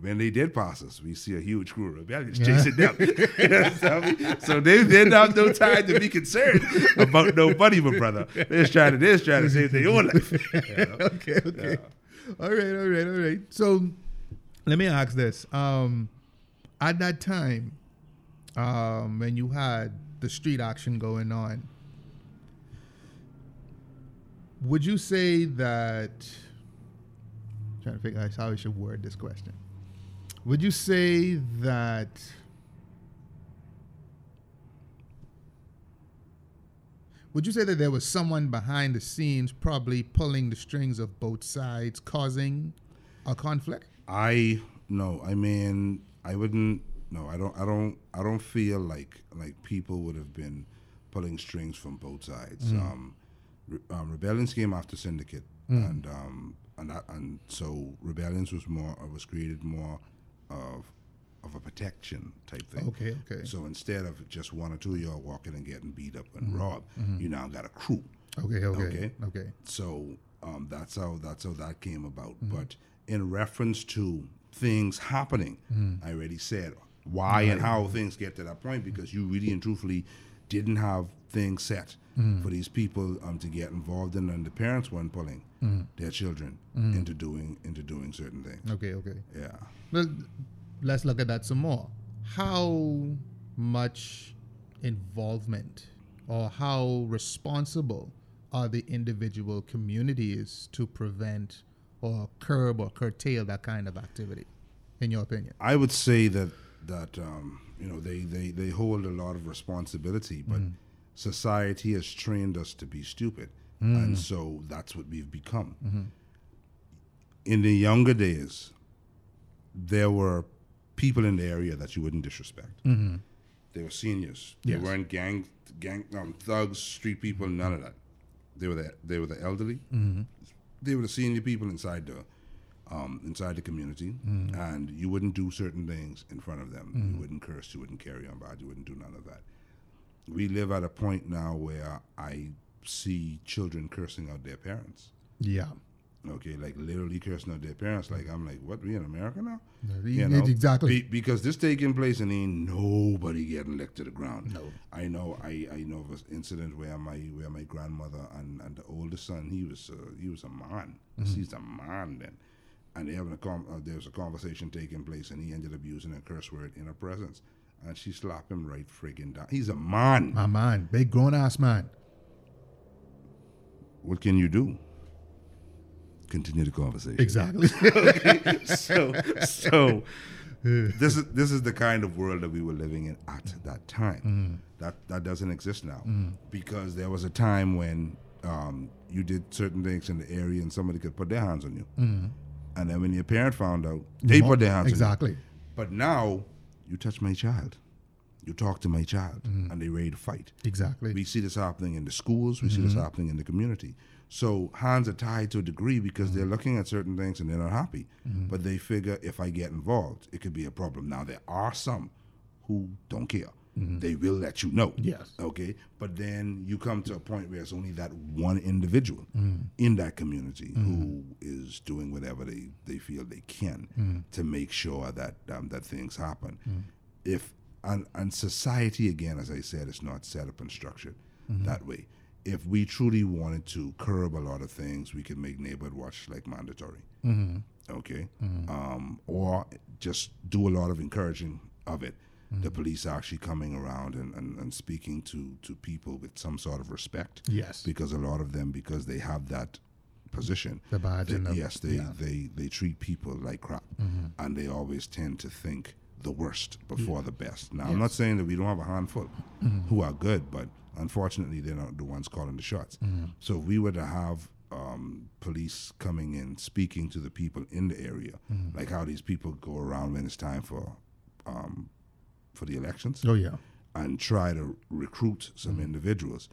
When they did pass us, we see a huge crew of rebellions chasing them. You understand me? so they didn't have no time to be concerned about nobody, my brother. They're just trying to, they're just trying to save their own life. You know? okay, okay. All right, all right, all right. So let me ask this. Um, at that time, um, when you had the street action going on, would you say that trying to figure out how I should word this question. Would you say that Would you say that there was someone behind the scenes probably pulling the strings of both sides, causing a conflict? I no, I mean I wouldn't no, I don't I don't I don't feel like like people would have been pulling strings from both sides. Um, Re- um, Rebellions came after Syndicate, and um, and that, and so Rebellions was more uh, was created more of of a protection type thing. Okay, okay. So instead of just one or two of y'all walking and getting beat up and robbed, you now got a crew. Okay, okay, Okay. okay. So um, that's how that's how that came about. But in reference to things happening, hmm. I already said why and how things get to that point because you really and truthfully didn't have things set hmm. for these people um, to get involved in, and the parents weren't pulling hmm. their children into doing into doing certain things. Okay, okay. Yeah. Well, let's look at that some more. How much involvement or how responsible are the individual communities to prevent or curb or curtail that kind of activity, in your opinion? I would say that that um, you know they, they, they hold a lot of responsibility, but mm. society has trained us to be stupid, mm. and so that's what we've become. Mm-hmm. In the younger days, there were people in the area that you wouldn't disrespect. Mm-hmm. They were seniors. They Yes. weren't gang gang um, thugs, street people, none of that. They were the they were the elderly. Mm-hmm. They were the senior people inside the um, inside the community, and you wouldn't do certain things in front of them. You wouldn't curse. You wouldn't carry on bad. You wouldn't do none of that. We live at a point now where I see children cursing out their parents. Yeah. Okay, like literally cursing out their parents. Like I'm like, what? We in America now? Yeah, exactly. Be- because this taking place and ain't nobody getting licked to the ground. No. I know. I, I know of an incident where my where my grandmother and, and the oldest son he was uh, he was a man. Mm-hmm. He's a man then, and they having a com- uh, there was a conversation taking place and he ended up using a curse word in her presence, and she slapped him right friggin' down. He's a man. My man, big grown ass man. What can you do? Continue the conversation. Exactly. so so this is this is the kind of world that we were living in at that time. Mm. That that doesn't exist now mm. because there was a time when um, you did certain things in the area and somebody could put their hands on you. Mm. And then when your parent found out, they put their hands on you. exactly. But now you touch my child, you talk to my child, and they're ready to fight. Exactly. We see this happening in the schools. We see this mm-hmm. happening in the community. So hands are tied to a degree because they're mm-hmm. looking at certain things and they're not happy. Mm-hmm. But they figure if I get involved, it could be a problem. Now there are some who don't care. Mm-hmm. They will let you know. Yes. Okay. But then you come to a point where it's only that one individual in that community who is doing whatever they, they feel they can to make sure that um, that things happen. If and, and society again, as I said, is not set up and structured that way. If we truly wanted to curb a lot of things, we could make neighborhood watch like mandatory. Okay, um, or just do a lot of encouraging of it. The police are actually coming around and, and, and speaking to, to people with some sort of respect. Yes. Because a lot of them, because they have that position, The badge they- the- yes, they, yeah. Mm-hmm. they they treat people like crap, and they always tend to think the worst before the best. Now, I'm not saying that we don't have a handful Mm-hmm. who are good, but unfortunately, they're not the ones calling the shots. Mm-hmm. So, if we were to have um, police coming in, speaking to the people in the area, Mm-hmm. like how these people go around when it's time for um, for the elections Oh yeah. and try to recruit some Mm-hmm. individuals.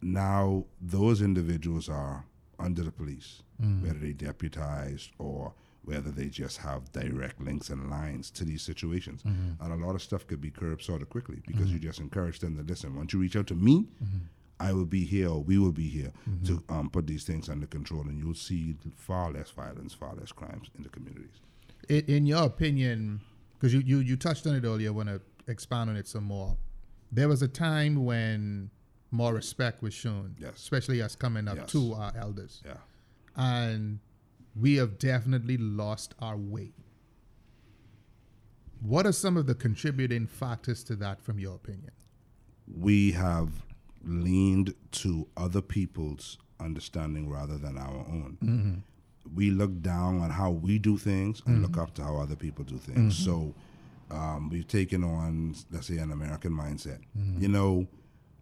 Now, those individuals are under the police, Mm. whether they deputized or whether they just have direct links and lines to these situations. Mm-hmm. And a lot of stuff could be curbed sort of quickly because you just encourage them to listen. Once you reach out to me, Mm-hmm. I will be here or we will be here to um, put these things under control, and you'll see far less violence, far less crimes in the communities. in, in your opinion, because you, you you touched on it earlier, I want to expand on it some more. There was a time when more respect was shown, Yes. especially us coming up Yes. to our elders, Yeah. and we have definitely lost our way. What are some of the contributing factors to that, from your opinion? we have leaned to other people's understanding rather than our own. Mm-hmm. We look down on how we do things and look mm-hmm. up to how other people do things. Mm-hmm. So um, we've taken on, let's say, an American mindset. You know,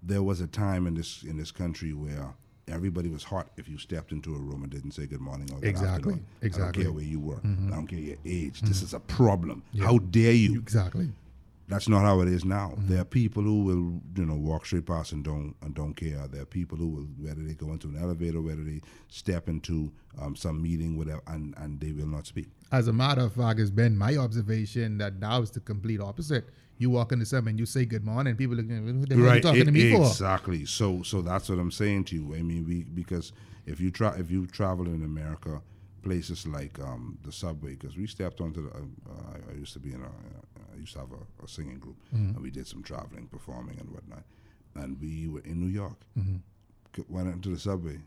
there was a time in this in this country where everybody was hot if you stepped into a room and didn't say good morning or good Exactly, afternoon. I don't care where you were. Mm-hmm. I don't care your age. This is a problem. How dare you? Exactly. That's not how it is now. Mm-hmm. There are people who will, you know, walk straight past and don't and don't care. There are people who will, whether they go into an elevator, whether they step into um, some meeting, whatever, and, and they will not speak. As a matter of fact, it's been my observation that now it's the complete opposite. You walk into something and you say good morning, people who the hell are you talking to me for? exactly. So so that's what I'm saying to you. I mean, we because if you try if you travel in America, places like um, the subway, because we stepped onto the. Uh, uh, I used to be in a. I used to have a, a singing group, Mm-hmm. and we did some traveling, performing, and whatnot. And we were in New York. Mm-hmm. Went into the subway,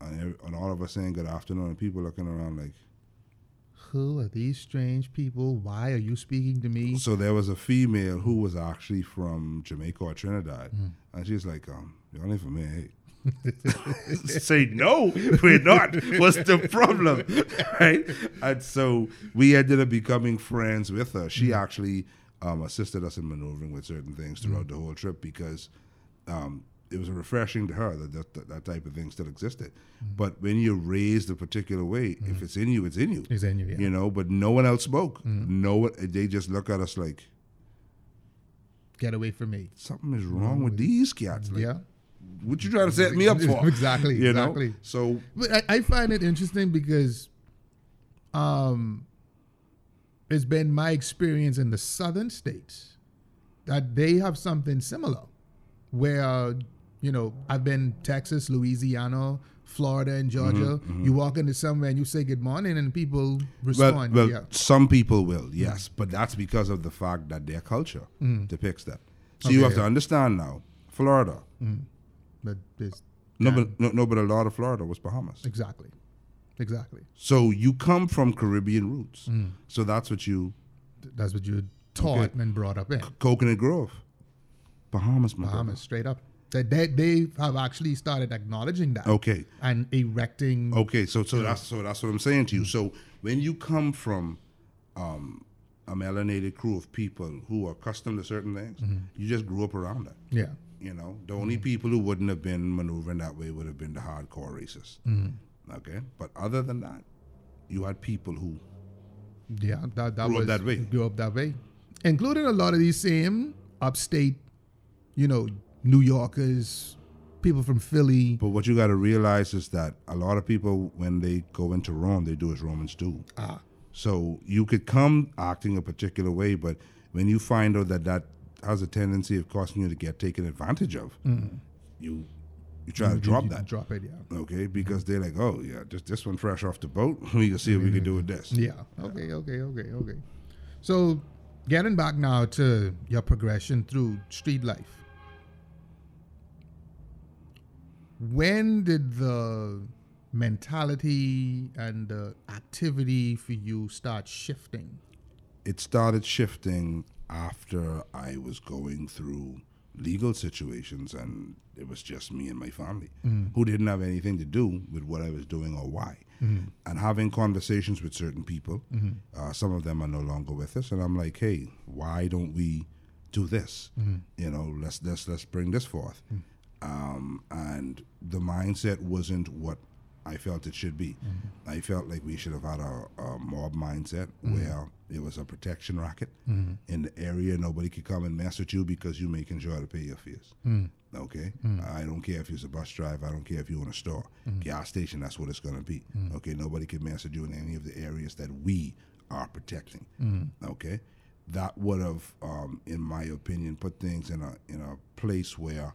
and, every, and all of us saying good afternoon, and people looking around like. Who are these strange people? Why are you speaking to me? So there was a female who was actually from Jamaica or Trinidad, Mm. and she's like, um, "You're only from here." Say no, we're not. What's the problem, right? And so we ended up becoming friends with her. She mm. actually um, assisted us in maneuvering with certain things throughout mm. the whole trip because um, it was refreshing to her that that, that that type of thing still existed. Mm. But when you're raised a particular way, if it's in you, it's in you. It's in you, yeah. You know, but no one else spoke. No one. They just look at us like Get away from me. something is wrong with these cats. Like, Yeah. What you trying to set me up for? Exactly, You know? exactly. So But I, I find it interesting because um, it's been my experience in the southern states that they have something similar where, you know, I've been Texas, Louisiana, Florida, and mm-hmm, Georgia. Mm-hmm. You walk into somewhere and you say good morning and people well, respond. well yeah. some people will, yes, but that's because of the fact that their culture mm. depicts that. So you Okay, have to understand now, Florida. Mm. But it's No, but no, no, but a lot of Florida was Bahamas. exactly. Exactly. So you come from Caribbean roots. So that's what you That's what you're taught Okay. and brought up in. Coconut Grove, Bahamas, my brother. Bahamas, straight up. That they, they have actually started acknowledging that Okay. and erecting. Okay, so so that's so that's what I'm saying to you. So when you come from um, a melanated crew of people who are accustomed to certain things, you just grew up around that. Yeah. You know, the only people who wouldn't have been maneuvering that way would have been the hardcore racists. Okay, but other than that, you had people who Yeah, that, that Grew up was that way. Grew up that way, including a lot of these same upstate, you know, New Yorkers, people from Philly. But what you got to realize is that a lot of people, when they go into Rome, they do as Romans do. Ah, So you could come acting a particular way, but when you find out that that has a tendency of causing you to get taken advantage of, mm. you you try to you- drop you that. Drop it, yeah. Okay, mm-hmm. because they're like, oh yeah, just this one fresh off the boat. We can see what we can do with this. Yeah. Okay. Okay. Okay. Okay. So, getting back now to your progression through street life. When did the mentality and the activity for you start shifting? It started shifting after I was going through legal situations, and it was just me and my family mm. who didn't have anything to do with what I was doing or why. Mm-hmm. And having conversations with certain people, mm-hmm. uh, some of them are no longer with us, and I'm like, hey, why don't we do this? Mm-hmm. You know, let's let's let's bring this forth. Mm. Um, and the mindset wasn't what I felt it should be. Mm-hmm. I felt like we should have had a, a mob mindset mm-hmm. where it was a protection racket mm-hmm. in the area. Nobody could come and mess with you because you're making sure to pay your fees. Mm. Okay, mm. I don't care if you're a bus driver. I don't care if you own a store, mm. gas station. That's what it's going to be. Okay, nobody can mess with you in any of the areas that we are protecting. Okay, that would have, um, in my opinion, put things in a in a place where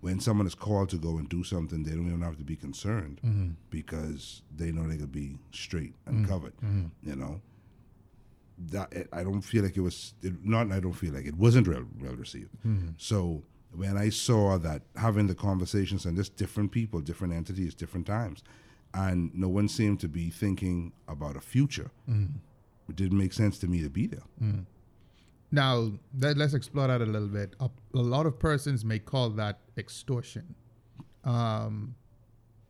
when someone is called to go and do something, they don't even have to be concerned mm-hmm. because they know they could be straight and mm-hmm. covered. Mm-hmm. You know, that it, I don't feel like it was it, not. I don't feel like it wasn't well well received. So when I saw that having the conversations and just different people, different entities, different times, and no one seemed to be thinking about a future, it didn't make sense to me to be there. Now, let, let's explore that a little bit. A, a lot of persons may call that extortion. Um,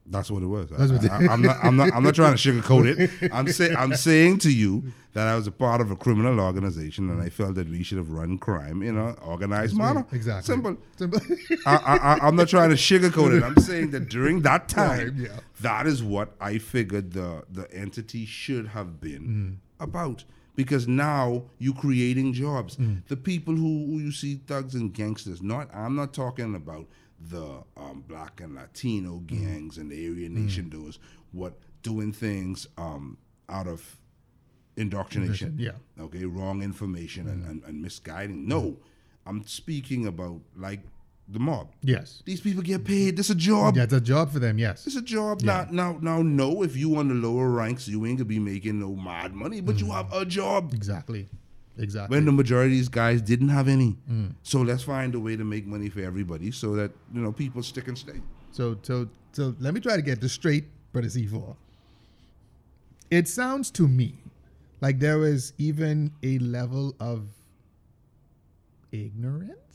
That's what it was. I, am not. I'm not. I'm not trying to sugarcoat it. I'm saying. I'm saying to you that I was a part of a criminal organization, and I felt that we should have run crime in an organized manner. exactly. Simple. Simple. I, I'm not trying to sugarcoat it. I'm saying that during that time, Time, yeah. that is what I figured the the entity should have been Mm. about. Because now you're creating jobs. Mm. The people who, who you see thugs and gangsters. Not I'm not talking about the um, black and Latino Mm. gangs and the Aryan Nation doers. What doing things um, out of indoctrination. Yeah. Okay, wrong information and, and, and misguiding. No, I'm speaking about like the mob. yes. These people get paid. This a job. That's a job for them, yes. It's a job. Now, now, now, no. If you on the lower ranks, you ain't gonna be making no mad money, but you mm. have a job. Exactly. Exactly. When the majority of these guys didn't have any, mm. so let's find a way to make money for everybody, so that you know people stick and stay. So, so, so let me try to get this straight, Brother C4. It sounds to me like there was even a level of ignorance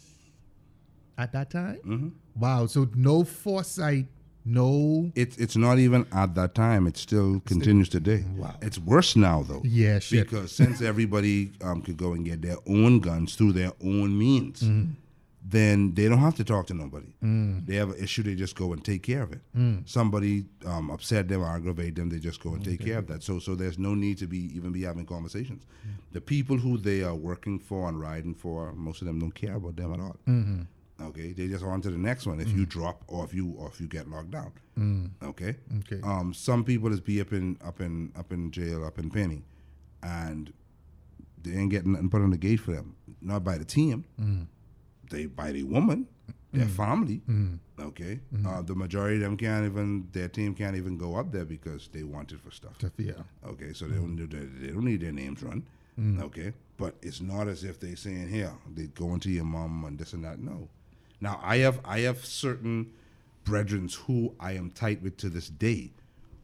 at that time. Mm-hmm. Wow. So no foresight, no. It's it's not even at that time. It still continues today. Wow. It's worse now though. Yeah, shit. Because since everybody um, could go and get their own guns through their own means, Mm-hmm. then they don't have to talk to nobody. Mm. They have an issue, they just go and take care of it. Somebody um, upset them, or aggravate them, they just go and take care of that. So so there's no need to be even be having conversations. Mm. The people who they are working for and riding for, most of them don't care about them at all. Mm-hmm. Okay, they just on to the next one. If you drop or if you or if you get locked down. Okay. Mm. Okay. Um, some people is be up in up in up in jail up in Penny, and they ain't getting nothing put on the gate for them. Not by the team. Mm. They by the woman, their family. Okay. Mm-hmm. Uh, the majority of them can't even their team can't even go up there because they want it for stuff. Yeah. Okay, so they don't need their, they don't need their names run. Okay, but it's not as if they saying here they go into your mom and this and that. No. Now I have I have certain brethren who I am tight with to this day,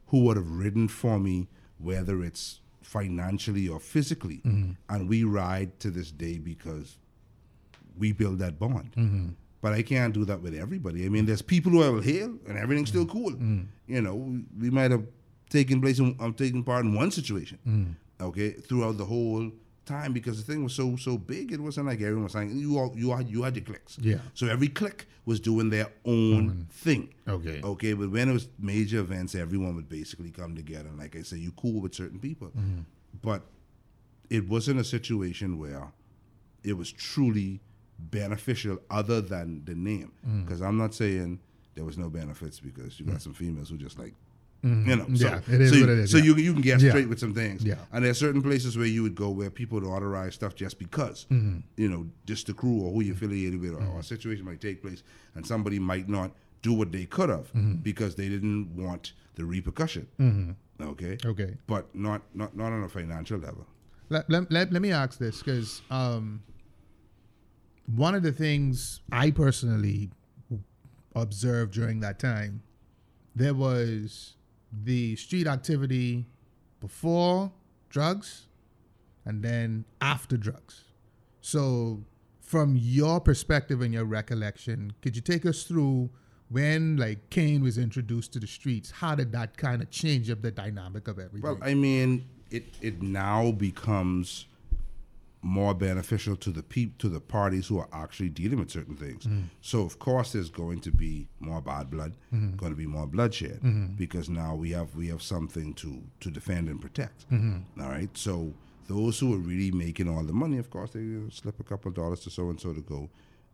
who would have ridden for me whether it's financially or physically, mm-hmm. and we ride to this day because we build that bond. Mm-hmm. But I can't do that with everybody. I mean, there's people who I will hail, and everything's still mm-hmm. cool. You know, we, might have taken place, in, um, taken part in one situation. Okay, throughout the whole time because the thing was so so big. It wasn't like everyone was saying you all, you had you had your clicks. Yeah. So every click was doing their own thing. Okay. Okay, but when it was major events, everyone would basically come together. And like I said, you cool with certain people, Mm-hmm. but it wasn't a situation where it was truly beneficial other than the name. Mm. Because I'm not saying there was no benefits because you got some females who just like, you know, so, Mm-hmm. Yeah, it is so, you, what it is, so yeah. you you can get Yeah. straight with some things. Yeah. And there are certain places where you would go where people would authorize stuff just because, Mm-hmm. you know, just the crew or who you're affiliated with, or, or a situation might take place, and somebody might not do what they could have Mm-hmm. because they didn't want the repercussion. Okay. Okay. But not not not on a financial level. Let, let, let, let me ask this because um, one of the things I personally observed during that time, there was the street activity before drugs and then after drugs. So, from your perspective and your recollection, could you take us through when like Kane was introduced to the streets? How did that kind of change up the dynamic of everything? Well, I mean, it it now becomes more beneficial to the peop- to the parties who are actually dealing with certain things. Mm. So of course there's going to be more bad blood, mm-hmm. going to be more bloodshed mm-hmm. because now we have we have something to to defend and protect. Mm-hmm. All right, so those who are really making all the money, of course, they uh, slip a couple of dollars to so and so to go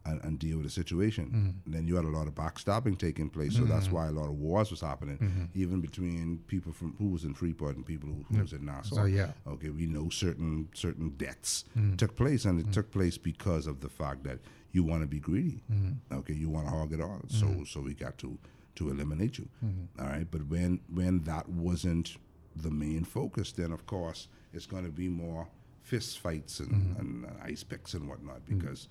and, and deal with the situation. And then you had a lot of backstabbing taking place, so that's mm-hmm. why a lot of wars was happening, mm-hmm. even between people from who was in Freeport and people who, who was in Nassau. So, yeah. Okay, we know certain certain deaths took place, and it took place because of the fact that you want to be greedy. Okay, you want to hog it all. So so we got to to eliminate you. All right, but when when that wasn't the main focus, then of course it's going to be more fist fights and, and uh, ice picks and whatnot because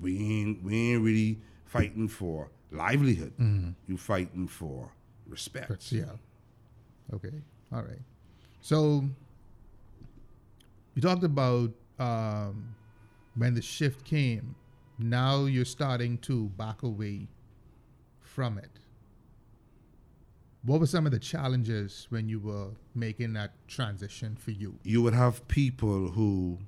we ain't we ain't really fighting for livelihood. You fighting for respect. Yeah. Okay. All right. So you talked about um, when the shift came. Now you're starting to back away from it. What were some of the challenges when you were making that transition for you? you would have people who,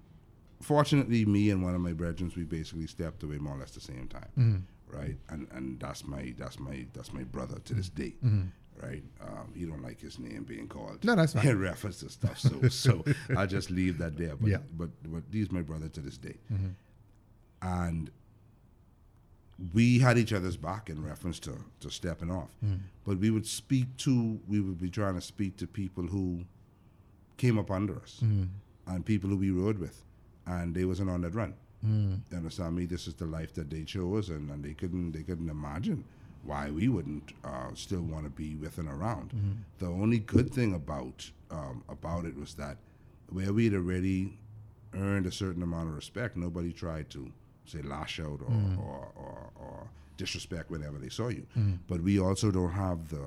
fortunately, me and one of my brethren, we basically stepped away more or less the same time, mm-hmm. right? And and that's my that's my that's my brother to this mm-hmm. day, mm-hmm. right? Um, he don't like his name being called. No, that's fine. In reference to stuff, so so I just leave that there. But Yeah. but but he's my brother to this day, and we had each other's back in reference to, to stepping off. Mm. But we would speak to, we would be trying to speak to people who came up under us and people who we rode with. And they wasn't on that run. You understand me? This is the life that they chose and, and they couldn't they couldn't imagine why we wouldn't uh, still want to be with and around. The only good thing about um, about it was that where we'd already earned a certain amount of respect, nobody tried to say lash out or, or, or, or disrespect whenever they saw you. But we also don't have the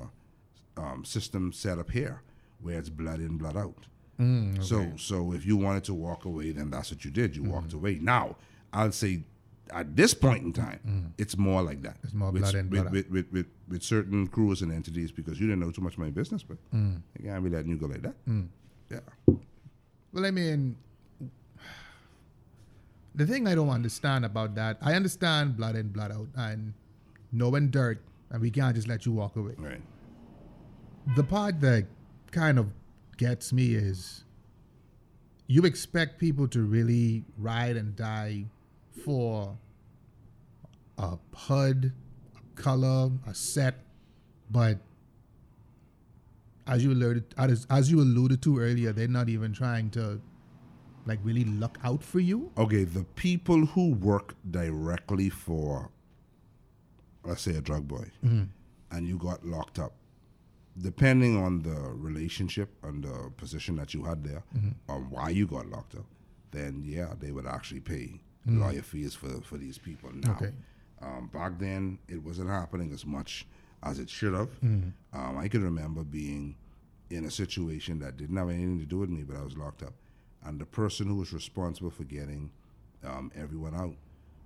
um, system set up here where it's blood in, blood out. Mm, so so if you wanted to walk away, then that's what you did. You walked mm-hmm. away. Now, I'll say at this point in time, mm-hmm. it's more like that. It's more with, blood in, with, blood with, with, with, with certain crews and entities because you didn't know too much of my business, but mm. I can't be letting you go like that. Mm. Yeah. Well, I mean, the thing I don't understand about that, I understand blood in, blood out, and knowing dirt, and we can't just let you walk away. Right. The part that kind of gets me is you expect people to really ride and die for a HUD, a color, a set, but as you alluded as, as you alluded to earlier, they're not even trying to like really look out for you. Okay, the people who work directly for, let's say, a drug boy, mm-hmm. and you got locked up, depending on the relationship and the position that you had there, or why you got locked up, then yeah, they would actually pay lawyer fees for for these people now. Okay. Um, back then, it wasn't happening as much as it should have. Um, I can remember being in a situation that didn't have anything to do with me, but I was locked up, and the person who was responsible for getting um, everyone out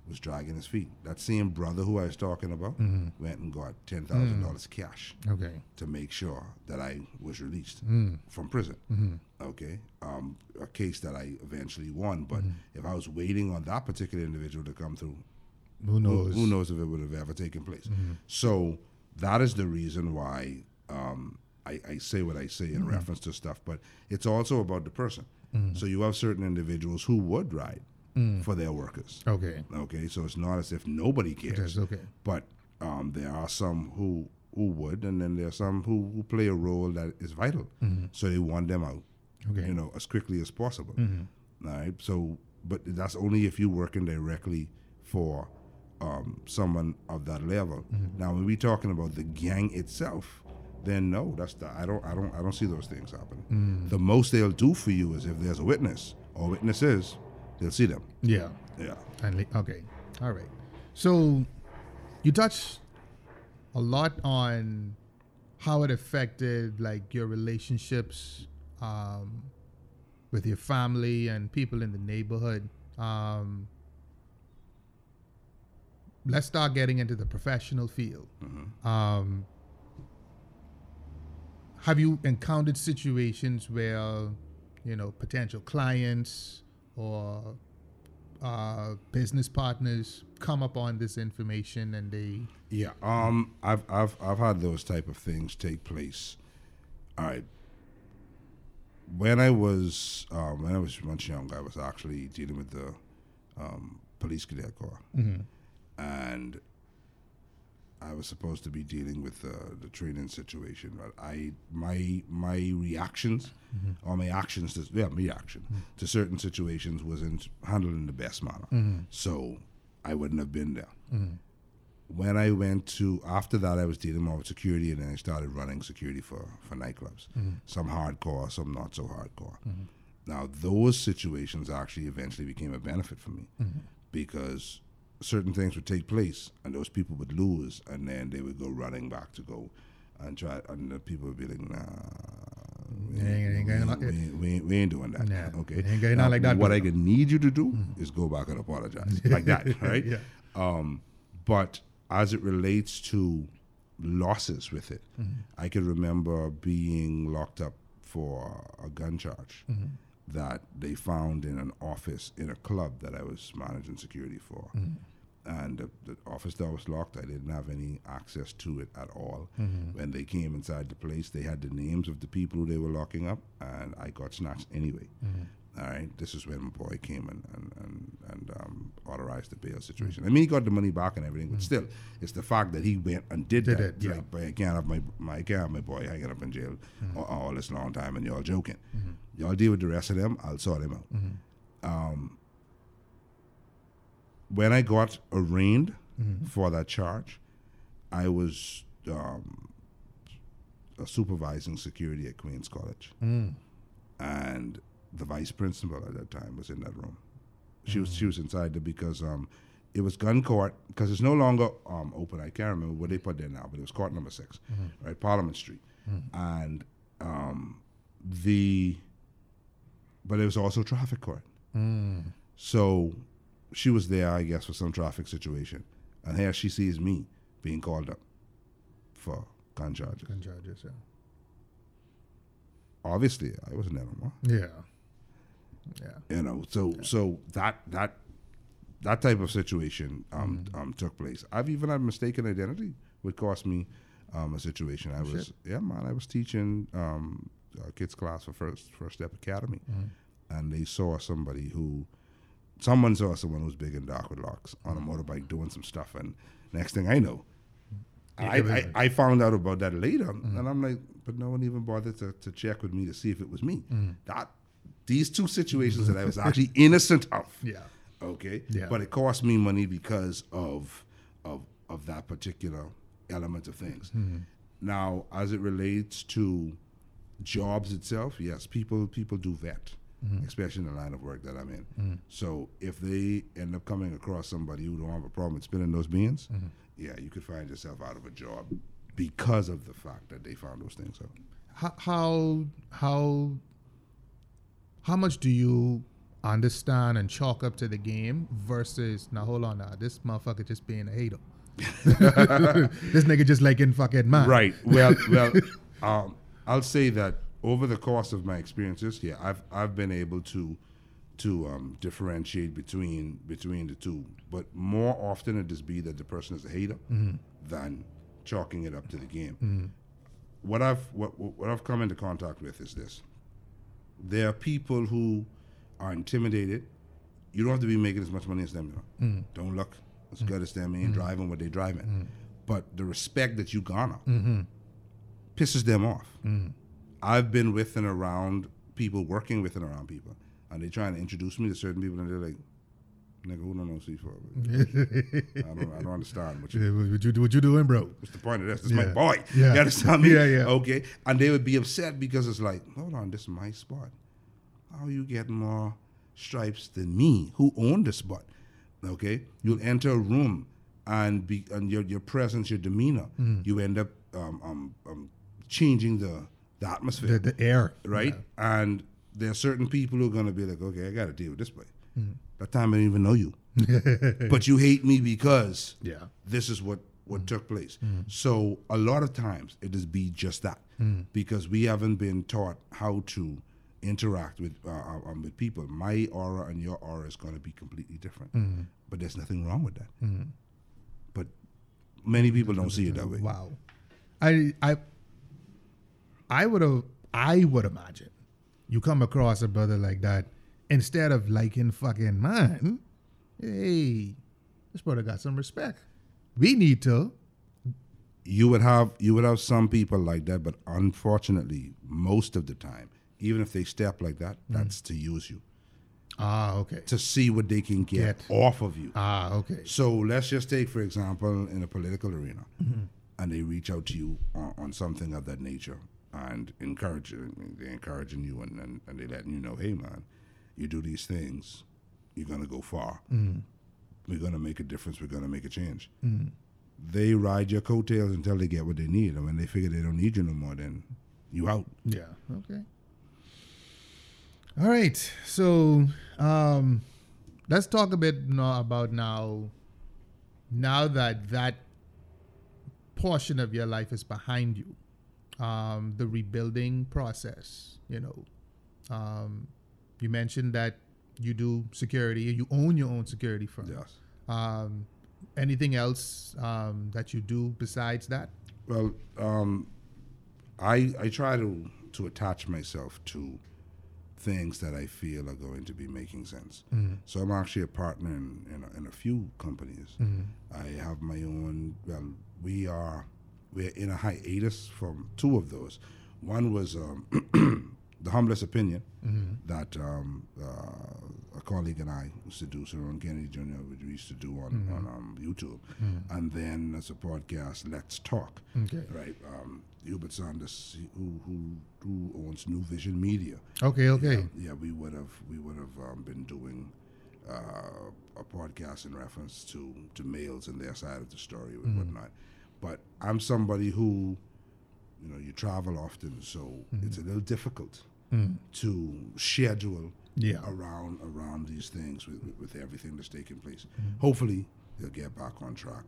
was dragging his feet. That same brother who I was talking about Mm-hmm. went and got ten thousand dollars cash Okay. to make sure that I was released Mm. from prison. Mm-hmm. Okay, um, a case that I eventually won. But Mm-hmm. if I was waiting on that particular individual to come through, Who who, knows? who knows if it would have ever taken place? So that is the reason why um, I, I say what I say in reference to stuff. But it's also about the person. So you have certain individuals who would ride Mm. for their workers. Okay. Okay, so it's not as if nobody cares. Yes, okay. But um, there are some who who would, and then there are some who, who play a role that is vital. Mm-hmm. So they want them out, Okay. you know, as quickly as possible. Mm-hmm. All right. So, but that's only if you're working directly for um, someone of that level. Mm-hmm. Now, when we're talking about the gang itself, then no, that's the I don't I don't I don't see those things happening. Mm. The most they'll do for you is if there's a witness or witnesses, they'll see them. Yeah. Yeah. And okay, all right. So you touched a lot on how it affected like your relationships um, with your family and people in the neighborhood. Um, let's start getting into the professional field. Um, have you encountered situations where you know potential clients or uh, business partners come upon this information and they Yeah, um, I've I've I've had those type of things take place. All right. When I was um, when I was much younger, I was actually dealing with the um, police cadet corps, and I was supposed to be dealing with uh, the, the training situation. But I my my reactions mm-hmm. or my actions, to, yeah, reaction mm-hmm. to certain situations wasn't handled in the best manner. Mm-hmm. So I wouldn't have been there when I went to after that, I was dealing more with security, and then I started running security for for nightclubs. Some hardcore, some not so hardcore. Now those situations actually eventually became a benefit for me because certain things would take place, and those people would lose, and then they would go running back to go and try, and the people would be like, "Nah." We Ain't- ain't going ain't, like we ain't, we ain't, we ain't doing that. Nah, okay, ain't going Now, like that, What. I could need you to do hmm. is go back and apologize, like that, right? Yeah. Um, but as it relates to losses with it, hmm. I can remember being locked up for a gun charge hmm. that they found in an office in a club that I was managing security for. And the, the office door was locked. I didn't have any access to it at all. Mm-hmm. When they came inside the place, they had the names of the people who they were locking up, and I got snatched anyway. Mm-hmm. All right, this is when my boy came and and and, and um, authorized the bail situation. I mean, he got the money back and everything, but mm-hmm. still, it's the fact that he went and did, Did that. it, yeah. Like, but I can't have my my I can't have my boy hanging up in jail all, all this long time, and y'all joking. Y'all deal with the rest of them. I'll sort them out. Um, when I got arraigned for that charge, I was um, supervising security at Queens College, and the vice principal at that time was in that room. She was she was inside there because um, it was gun court because it's no longer um, open. I can't remember what they put there now, but it was court number 6 right, Parliament Street, and um, the but it was also traffic court. So she was there, I guess, for some traffic situation, and here she sees me being called up for gun charges. gun charges. Yeah. Obviously, I wasn't there no more. Yeah. Yeah. You know, so so that that that type of situation um, Mm-hmm. um, took place. I've even had mistaken identity, which cost me um, a situation. I was yeah, man. I was teaching um, a kids class for first First Step Academy, Mm-hmm. and they saw somebody who, someone saw someone who was big and dark with locks on a motorbike doing some stuff, and next thing I know. I, I, I found out about that later, and I'm like, but no one even bothered to, to check with me to see if it was me. That these two situations that I was actually innocent of. Yeah. Okay. Yeah. But it cost me money because of of of that particular element of things. Now, as it relates to jobs itself, yes, people people do vet, Mm-hmm. especially in the line of work that I'm in. Mm-hmm. So if they end up coming across somebody who don't have a problem with spinning those beans, mm-hmm. yeah, you could find yourself out of a job because of the fact that they found those things out. How how how how much do you understand and chalk up to the game versus now hold on now this motherfucker just being a hater. this nigga just liking fucking man. Right. Well, well, um, I'll say that over the course of my experiences, yeah, I've I've been able to to um, differentiate between between the two. But more often, it just be that the person is a hater mm-hmm. than chalking it up to the game. Mm-hmm. What I've what what I've come into contact with is this: there are people who are intimidated. You don't have to be making as much money as them. You know? Mm-hmm. Don't look as good as them. You ain't driving what they driving. But the respect that you garner pisses them off. I've been with and around people, working with and around people, and they trying to introduce me to certain people, and they're like, "Nigga, who don't know C4? I don't, I don't understand what you Yeah, What you what you doing, bro? What's the point of this? This is my boy. Yeah. You understand me? Yeah, yeah. Okay. And they would be upset because it's like, hold on, this is my spot. How you get more stripes than me? Who owned the spot? Okay. You'll enter a room and be and your your presence, your demeanor, Mm. you end up um, um, um, changing the the atmosphere The, the air. right? And there are certain people who are going to be like, okay, I got to deal with this boy. Mm-hmm. That time I didn't even know you, but you hate me because Yeah. this is what what took place. So a lot of times it is be just that because we haven't been taught how to interact with uh, um, with people. My aura and your aura is going to be completely different, but there's nothing wrong with that. But many people don't see it that way. Wow. I I I would have I would imagine you come across a brother like that instead of liking fucking man. Hey, this brother got some respect. We need to. you would have you would have some people like that, but unfortunately, most of the time, even if they step like that, that's to use you Ah, okay. to see what they can get, Get. off of you. Ah, okay. So let's just take, for example, in a political arena, and they reach out to you on, on something of that nature and encouraging. They're encouraging you and, and, and they letting you know, hey man, you do these things, you're gonna go far. We're gonna make a difference. We're gonna make a change. They ride your coattails until they get what they need, and when they figure they don't need you no more, then you out. Yeah. Okay. All right. So um, let's talk a bit now about now. Now that that portion of your life is behind you, um, the rebuilding process. You know, um, you mentioned that you do security. You own your own security firm. Yes. Um, anything else um, that you do besides that? Well, um, I I try to to attach myself to things that I feel are going to be making sense. So I'm actually a partner in in a, in a few companies. I have my own. Well, we are we're in a hiatus from two of those. One was um, the humblest opinion that um, uh, a colleague and I used to do, Sir Ron Kennedy Jr., which we used to do on, on um, YouTube. And then as a podcast, Let's Talk. Okay. Right. Um, Hubert Sanders, who, who, who owns New Vision Media. Okay. Okay. Yeah, we would have we would have um, been doing uh, a podcast in reference to to males and their side of the story and whatnot. But I'm somebody who, you know, you travel often, so mm-hmm. it's a little difficult mm. to schedule Yeah. around around these things with, with, with everything that's taking place. Mm-hmm. Hopefully, they'll get back on track,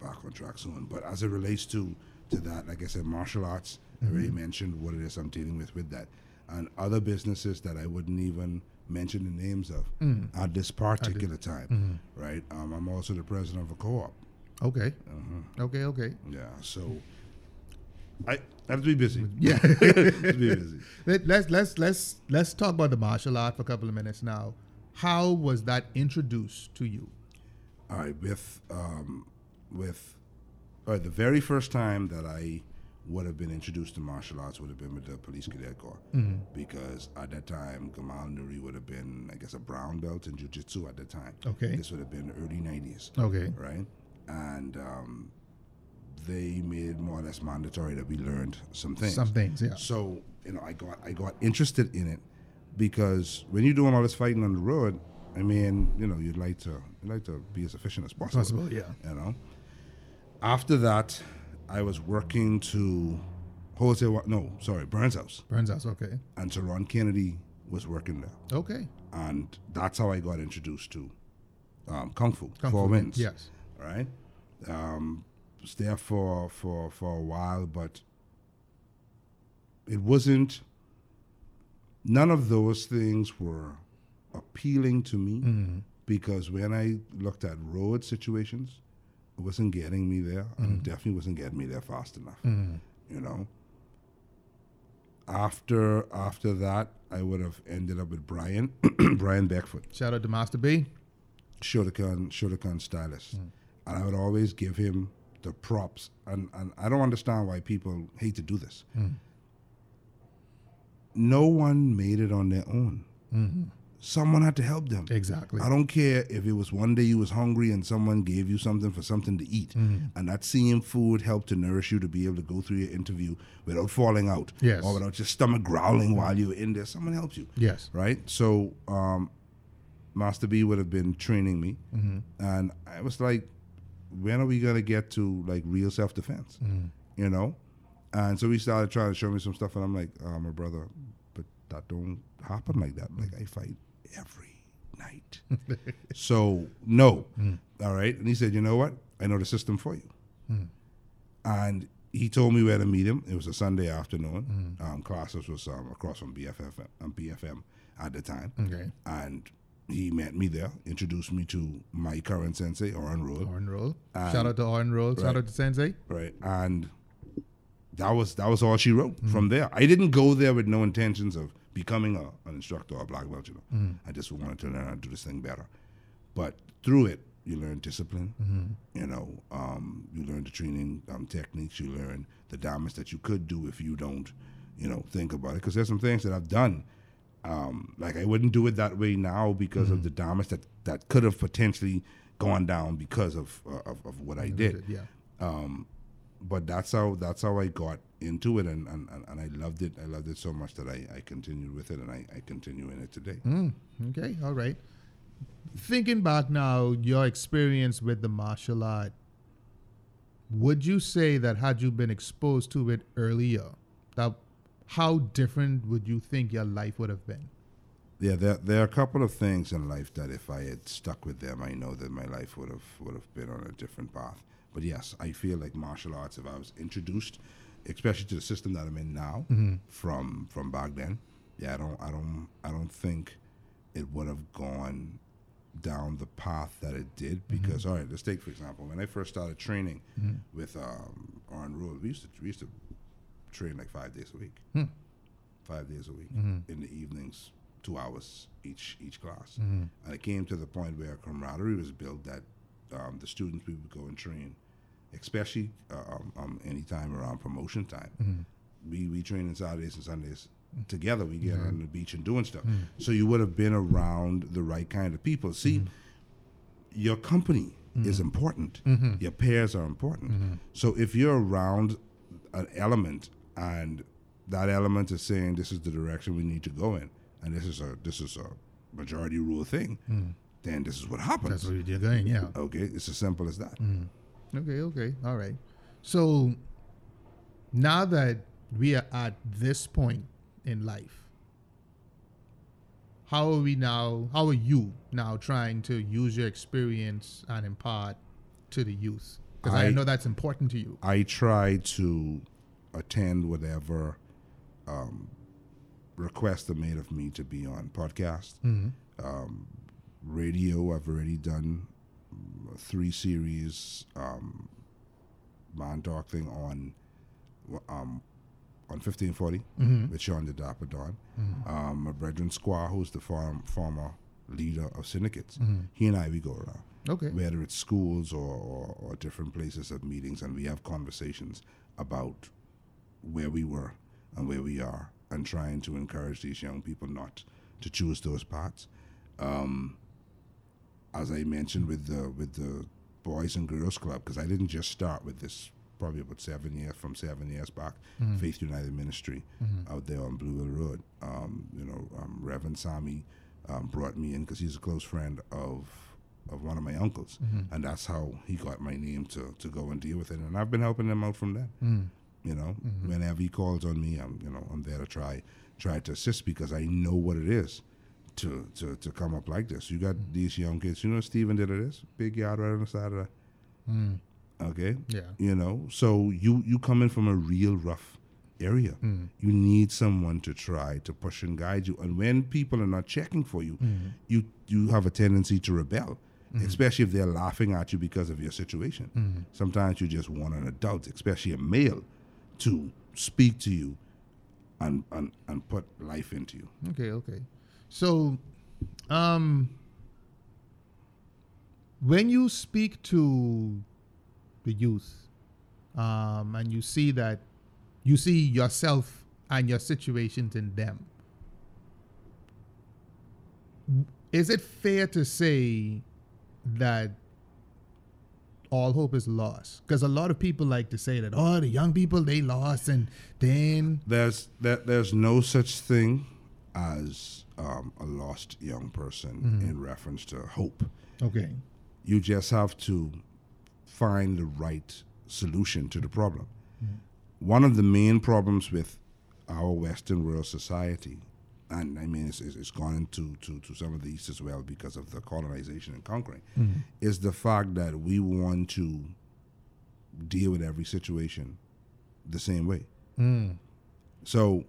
back on track soon. But as it relates to to that, like I said, martial arts. I already mm-hmm. mentioned what it is I'm dealing with with that, and other businesses that I wouldn't even mention the names of mm. at this particular time. Right. Um, I'm also the president of a co-op. Okay. Okay. Okay. Yeah. So I have to be busy. Yeah. to be busy. Let, let's let's let's let's talk about the martial art for a couple of minutes now. How was that introduced to you? All right, with um, with all right, the very first time that I would have been introduced to martial arts would have been with the Police Cadet Corps, because at that time Gamal Nuri would have been, I guess, a brown belt in Jiu-Jitsu at the time. Okay. this would have been early '90s, Okay. right? And um, they made more or less mandatory that we learned some things. Some things, yeah. So you know, I got I got interested in it because when you're doing all this fighting on the road, I mean, you know, you'd like to you'd like to be as efficient as possible. Possible, yeah. You know. After that, I was working to Jose. No, sorry, Burns House, Burns house. Okay. and so Ron Kennedy was working there, Okay. and that's how I got introduced to um, kung fu. Kung Four Fu. Winds. Yes. Right? Um, was there for for for a while, but it wasn't. None of those things were appealing to me Mm-hmm. because when I looked at road situations, it wasn't getting me there, and Mm-hmm. it definitely wasn't getting me there fast enough. You know. After after that, I would have ended up with Brian Brian Beckford. Shout out to Master B. Shotokan Shotokan stylist, and I would always give him the props. And and I don't understand why people hate to do this. Hmm. No one made it on their own. Mm-hmm. Someone had to help them. Exactly. I don't care if it was one day you was hungry and someone gave you something for something to eat, mm-hmm. and that same food helped to nourish you to be able to go through your interview without falling out, Yes. or without your stomach growling while you were in there. Someone helps you Yes. right? So um, Master B would have been training me, mm-hmm. and I was like, when are we gonna get to like real self defense? You know, and so he started trying to show me some stuff, and I'm like, oh, my brother, but that don't happen like that. Like I fight every night, so no, all right. And he said, you know what? I know the system for you, and he told me where to meet him. It was a Sunday afternoon. Um, classes was um, across from BFF, um, BFM at the time, Okay. and he met me there, introduced me to my current sensei, Oren Road, Oren Roll. And- Shout out to Oren Roll. Shout Right. out to Sensei. right? And that was that was all she wrote. From there, I didn't go there with no intentions of becoming a, an instructor or a black belt. You know, I just wanted to learn how to do this thing better. But through it, you learn discipline. You know, um, you learn the training um, techniques. You learn the damage that you could do if you don't, you know, think about it. Because there's some things that I've done. Um, like I wouldn't do it that way now because of the damage that that could have potentially gone down because of uh, of, of what I did Yeah. Um, but that's how that's how I got into it, and, and, and- I loved it. I loved it so much that I, I continued with it, and I, I continue in it today. Okay. All right. Thinking back now, your experience with the martial art, would you say that had you been exposed to it earlier, that how different would you think your life would have been? Yeah, there there are a couple of things in life that if I had stuck with them, I know that my life would have would have been on a different path. But yes, I feel like martial arts, if I was introduced, especially to the system that I'm in now, mm-hmm. from from back then, yeah, I don't I don't I don't think it would have gone down the path that it did mm-hmm. because all right let's take for example when i first started training mm-hmm. with um on road we used to we used to train like five days a week. Hmm. Five days a week mm-hmm. in the evenings two hours each each class. Mm-hmm. And it came to the point where camaraderie was built that um, the students we would go and train especially uh, um, um, anytime around promotion time. Mm-hmm. We we train on saturdays and sundays together. We get on the beach and doing stuff. So you would have been around the right kind of people. See your company is important. Your pairs are important. So if you're around an element and that element is saying this is the direction we need to go in, and this is a this is a majority rule thing, mm. then this is what happens. That's where you're going, yeah. okay, it's as simple as that. Mm. Okay, okay, all right. So now that we are at this point in life, how are we now? How are you now trying to use your experience and impart to the youth? Because I, I- know that's important to you. I try to attend whatever um, requests are made of me to be on podcast, um, radio. I've already done mm, three series, um, man talk thing on um, on fifteen forty with Sean the Dapper Don. Um, my brethren Squaw, who's the farm, former leader of syndicates, he and I we go around Okay. whether it's schools or, or, or different places of meetings, and we have conversations about where we were and where we are, and trying to encourage these young people not to choose those paths. Um, as I mentioned with the with the Boys and Girls Club, because I didn't just start with this. Probably about seven years from seven years back, Faith United Ministry out there on Blue Hill Road. Um, you know, um, Reverend Sami um, brought me in because he's a close friend of of one of my uncles, and that's how he got my name to to go and deal with it. And I've been helping him out from then. You know, mm-hmm. whenever he calls on me, I'm you know I'm there to try try to assist because I know what it is to to, to come up like this. You got mm. these young kids. You know, Stephen Dillet. This big yard right on the side of that. Mm. Okay. Yeah. You know, so you you come in from a real rough area. Mm. You need someone to try to push and guide you. And when people are not checking for you, mm-hmm. you you have a tendency to rebel, mm-hmm. especially if they're laughing at you because of your situation. Sometimes you just want an adult, especially a male, to speak to you and and, and put life into you. Okay, okay. So, um, when you speak to the youth, um, and you see that you see yourself and your situations in them, is it fair to say that all hope is lost? Because a lot of people like to say that, oh, the young people they lost, and then There's that there's no such thing as um, a lost young person in reference to hope. okay, You just have to find the right solution to the problem. One of the main problems with our Western world society, and I mean it's, it's, it's gone into to, to some of the East as well because of the colonization and conquering, mm-hmm. is the fact that we want to deal with every situation the same way. Mm. So,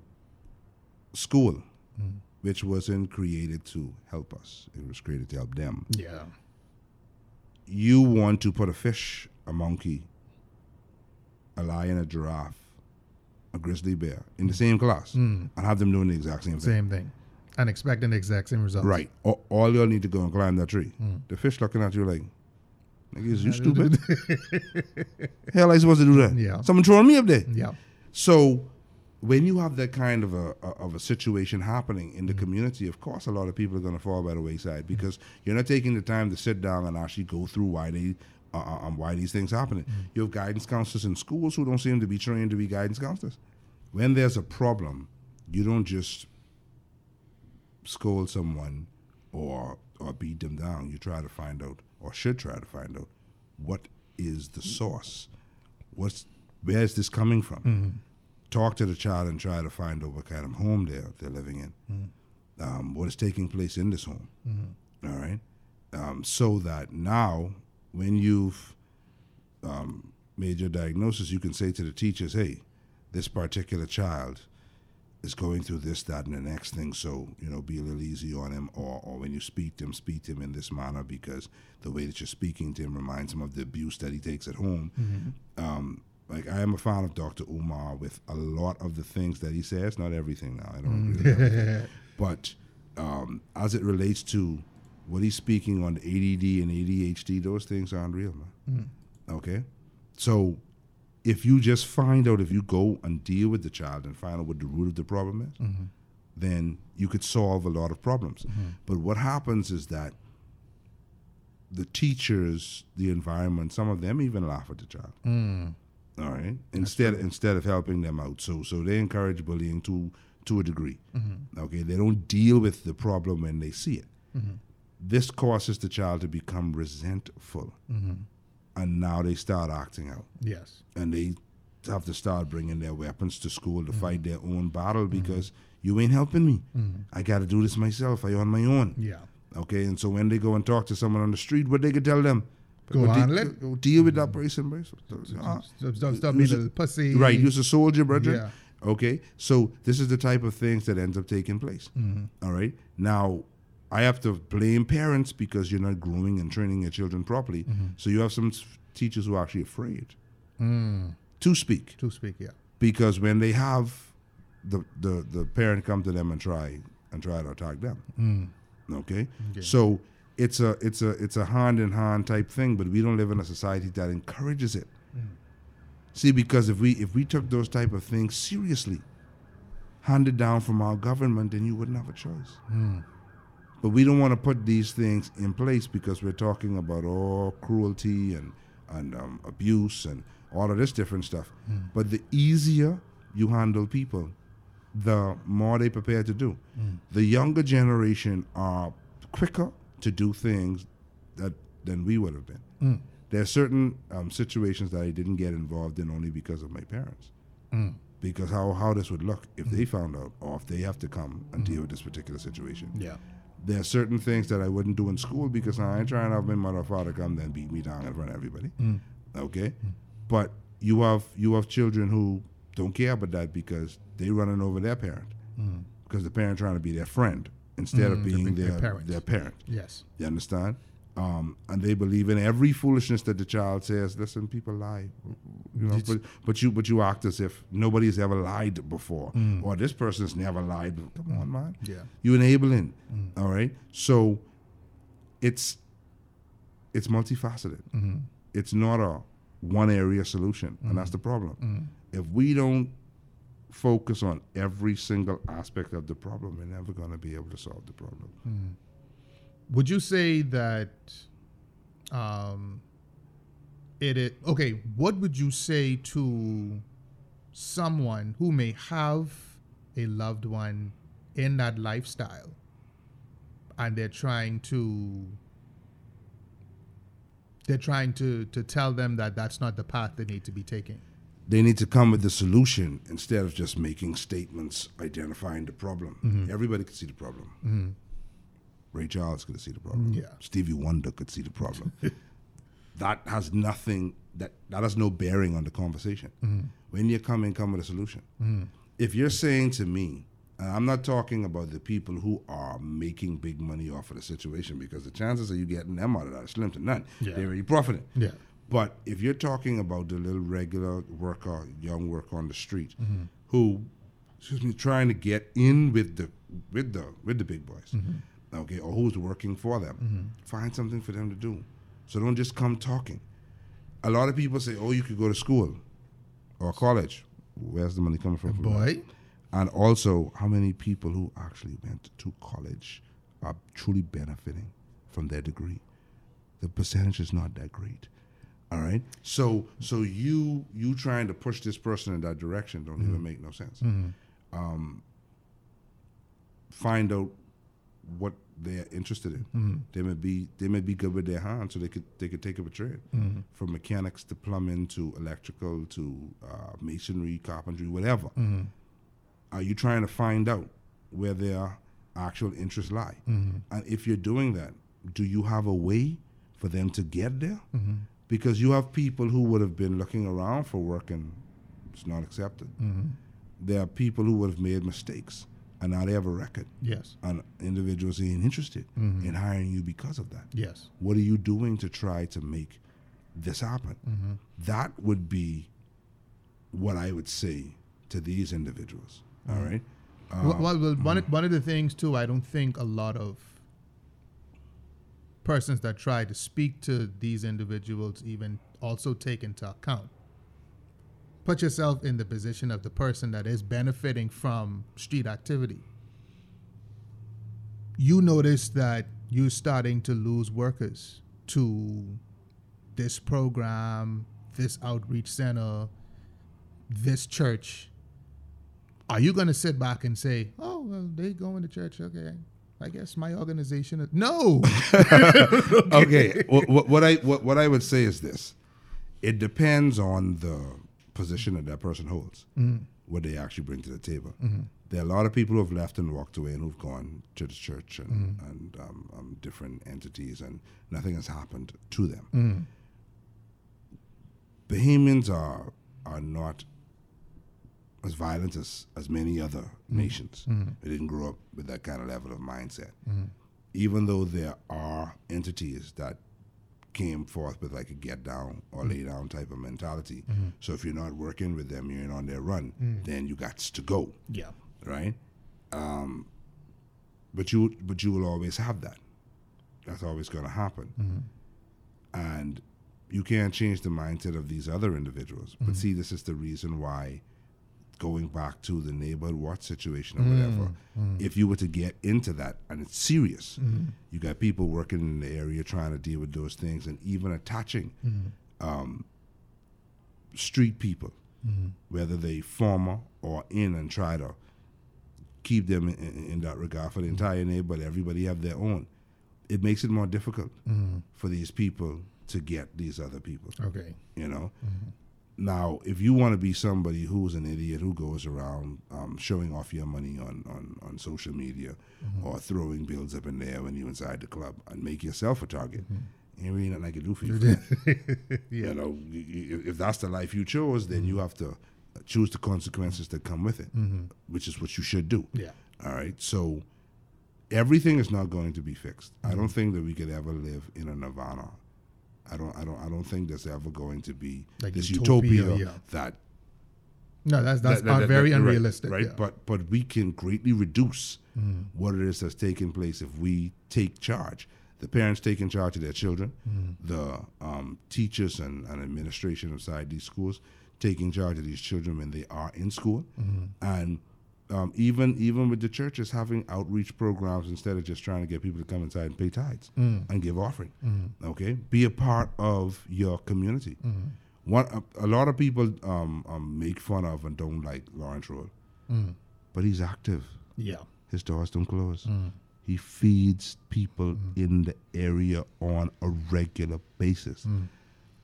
school, mm. which wasn't created to help us, it was created to help them. Yeah, you want to put a fish, a monkey, a lion, a giraffe, a grizzly bear in the same class hmm. and have them doing the exact same thing. same thing, and expecting the exact same result. Right. All, all y'all need to go and climb that tree. Hmm. The fish looking at you like, nigga, is you stupid? Hell, I supposed to do that? Yeah. Someone throwing me up there. Yeah. So when you have that kind of a, a- of a situation happening in the hmm. community, of course, a lot of people are going to fall by the wayside because you're not taking the time to sit down and actually go through why they uh, uh, um, why these things happening. You have guidance counselors in schools who don't seem to be trained to be guidance counselors. When there's a problem, you don't just scold someone or or beat them down. You try to find out, or should try to find out, what is the source. What's where is this coming from? Talk to the child and try to find out what kind of home they're they're living in. Um, what is taking place in this home? All right, um, so that now when you've um, made your diagnosis, you can say to the teachers, "Hey, this particular child is going through this, that, and the next thing. So, you know, be a little easy on him. Or, or when you speak to him, speak to him in this manner because the way that you're speaking to him reminds him of the abuse that he takes at home. Um, like, I am a fan of Dr. Umar with a lot of the things that he says. Not everything now. I don't with everything. But um, as it relates to what he's speaking on ADD and ADHD, those things are unreal, man. Mm. Okay? So if you just find out, if you go and deal with the child and find out what the root of the problem is, mm-hmm. then you could solve a lot of problems. Mm-hmm. But what happens is that the teachers, the environment, some of them even laugh at the child. Mm. All right. Instead instead of helping them out. So so they encourage bullying to to a degree. Mm-hmm. Okay. They don't deal with the problem when they see it. This causes the child to become resentful. Mm-hmm. And now they start acting out Yes. and they have to start bringing their weapons to school to mm-hmm. fight their own battle mm-hmm. because you ain't helping me. I got to do this myself. I on my own. Yeah. Okay, and so when they go and talk to someone on the street, what they could tell them? Go Well, de- on, let- go deal with that person, bro. Uh, Stop, stop, stop being Use a pussy. Right, you're a soldier, brother. Yeah. Okay, so this is the type of things that ends up taking place. Mm-hmm. All right, now I have to blame parents because you're not grooming and training your children properly. Mm-hmm. So you have some teachers who are actually afraid Mm. to speak To speak, yeah. because when they have the, the the parent come to them and try and try to attack them. Okay? Okay. so it's a it's a it's a hand in hand type thing, but we don't live in a society that encourages it. See, because if we if we took those type of things seriously, handed down from our government, then you wouldn't have a choice. But we don't want to put these things in place because we're talking about all cruelty and and um, abuse and all of this different stuff. Hmm. But the easier you handle people, the more they prepare to do. Hmm. The younger generation are quicker to do things that than we would have been. Hmm. There are certain um, situations that I didn't get involved in only because of my parents. because how how this would look if they found out, or if they have to come and deal with this particular situation. Yeah. There are certain things that I wouldn't do in school because I ain't trying to have my mother or father come then beat me down in front of everybody. Mm. Okay, mm. but you have you have children who don't care about that because they're running over their parent mm. because the parent trying to be their friend instead of Mm, being their their parent. their parent. Yes. You understand? Um, and they believe in every foolishness that the child says. Listen, people lie, you know. But, but you but you act as if nobody's ever lied before, mm. or this person's never lied. Come on, man. Yeah. You enabling, mm. all right. So it's it's multifaceted. Mm-hmm. It's not a one area solution, and that's mm. the problem. If we don't focus on every single aspect of the problem, we're never going to be able to solve the problem. Would you say that um, it is okay? What would you say to someone who may have a loved one in that lifestyle and they're trying to they're trying to to tell them that that's not the path they need to be taking? they need to come with the solution instead of just making statements identifying the problem. Everybody can see the problem. Ray Charles could see the problem. Yeah. Stevie Wonder could see the problem. that has nothing that that has no bearing on the conversation. When you come in, come with a solution. If you're saying to me, and I'm not talking about the people who are making big money off of the situation because the chances of you getting them out of that are slim to none. Yeah. They're already profiting. Yeah. But if you're talking about the little regular worker, young worker on the street, Mm-hmm. who, excuse me, trying to get in with the with the with the big boys, Mm-hmm. Okay, or who's working for them, mm-hmm. find something for them to do. So don't just come talking. A lot of people say, "Oh, you could go to school or college." Where's the money coming from? from that? Boy, And also, how many people who actually went to college are truly benefiting from their degree? The percentage is not that great. All right. So, so you you trying to push this person in that direction don't even mm-hmm. make no sense. Mm-hmm. Um, find out what they're interested in. Mm-hmm. They may be they may be good with their hands, so they could they could take up a trade mm-hmm. from mechanics to plumbing to electrical to uh, masonry, carpentry, whatever. Mm-hmm. Are you trying to find out where their actual interests lie? And if you're doing that, do you have a way for them to get there? Because you have people who would have been looking around for work and it's not accepted. There are people who would have made mistakes and now they have a record. yes, And individuals being interested mm-hmm. in hiring you because of that. yes, What are you doing to try to make this happen? Mm-hmm. That would be what I would say to these individuals. Mm-hmm. All right. well, well, um, well, one, of- one of the things too, I don't think a lot of persons that try to speak to these individuals even also take into account. Put yourself in the position of the person that is benefiting from street activity. You notice that you're starting to lose workers to this program, this outreach center, this church are you going to sit back and say, "Oh, well, they going to church? Okay, I guess my organization." Is... No, okay. what, what, what I what, what I would say is this: it depends on the position that that person holds, mm-hmm. what they actually bring to the table. Mm-hmm. There are a lot of people who have left and walked away and who've gone to the church and, mm-hmm. and um, um, different entities, and nothing has happened to them. Bahamians are are not as violent as, as many other nations. They didn't grow up with that kind of level of mindset. Even though there are entities that came forth with like a get down or lay down type of mentality. Mm-hmm. So if you're not working with them, you're on their run, mm. then you got to go, yeah, right? Um, but you but you will always have that. That's always going to happen, mm-hmm. and you can't change the mindset of these other individuals. But mm-hmm. see, this is the reason why going back to the neighborhood watch situation or whatever, mm, mm. if you were to get into that and it's serious, mm-hmm. you got people working in the area trying to deal with those things and even attaching mm-hmm. um, street people, mm-hmm. whether they former or in and try to keep them in, in, in that regard for the entire neighborhood. Everybody have their own. It makes it more difficult for these people to get these other people okay, you know now, if you want to be somebody who's an idiot who goes around um, showing off your money on, on, on social media mm-hmm. or throwing bills up in there when you're inside the club and make yourself a target, mm-hmm. ain't really nothing I can do for you. You know, if that's the life you chose, then mm-hmm. you have to choose the consequences that come with it, which is what you should do. Yeah. All right. So everything is not going to be fixed. I don't think that we could ever live in a nirvana. I don't. I don't. I don't think there's ever going to be Like this utopia, utopia, yeah. that No, that's that's that- that- very that- unrealistic. right? yeah. But but we can greatly reduce Mm-hmm. what it is that's taking place if we take charge. The parents taking charge of their children, Mm-hmm. the um, teachers and, and administration inside these schools taking charge of these children when they are in school, Mm-hmm. and um, even even with the churches having outreach programs instead of just trying to get people to come inside and pay tithes Mm. and give offering. Mm-hmm. Okay, be a part of your community. One a, a lot of people um, um, make fun of and don't like Lawrence Road, Mm. but he's active. yeah. His doors don't close. Mm. He feeds people in the area on a regular basis. Mm.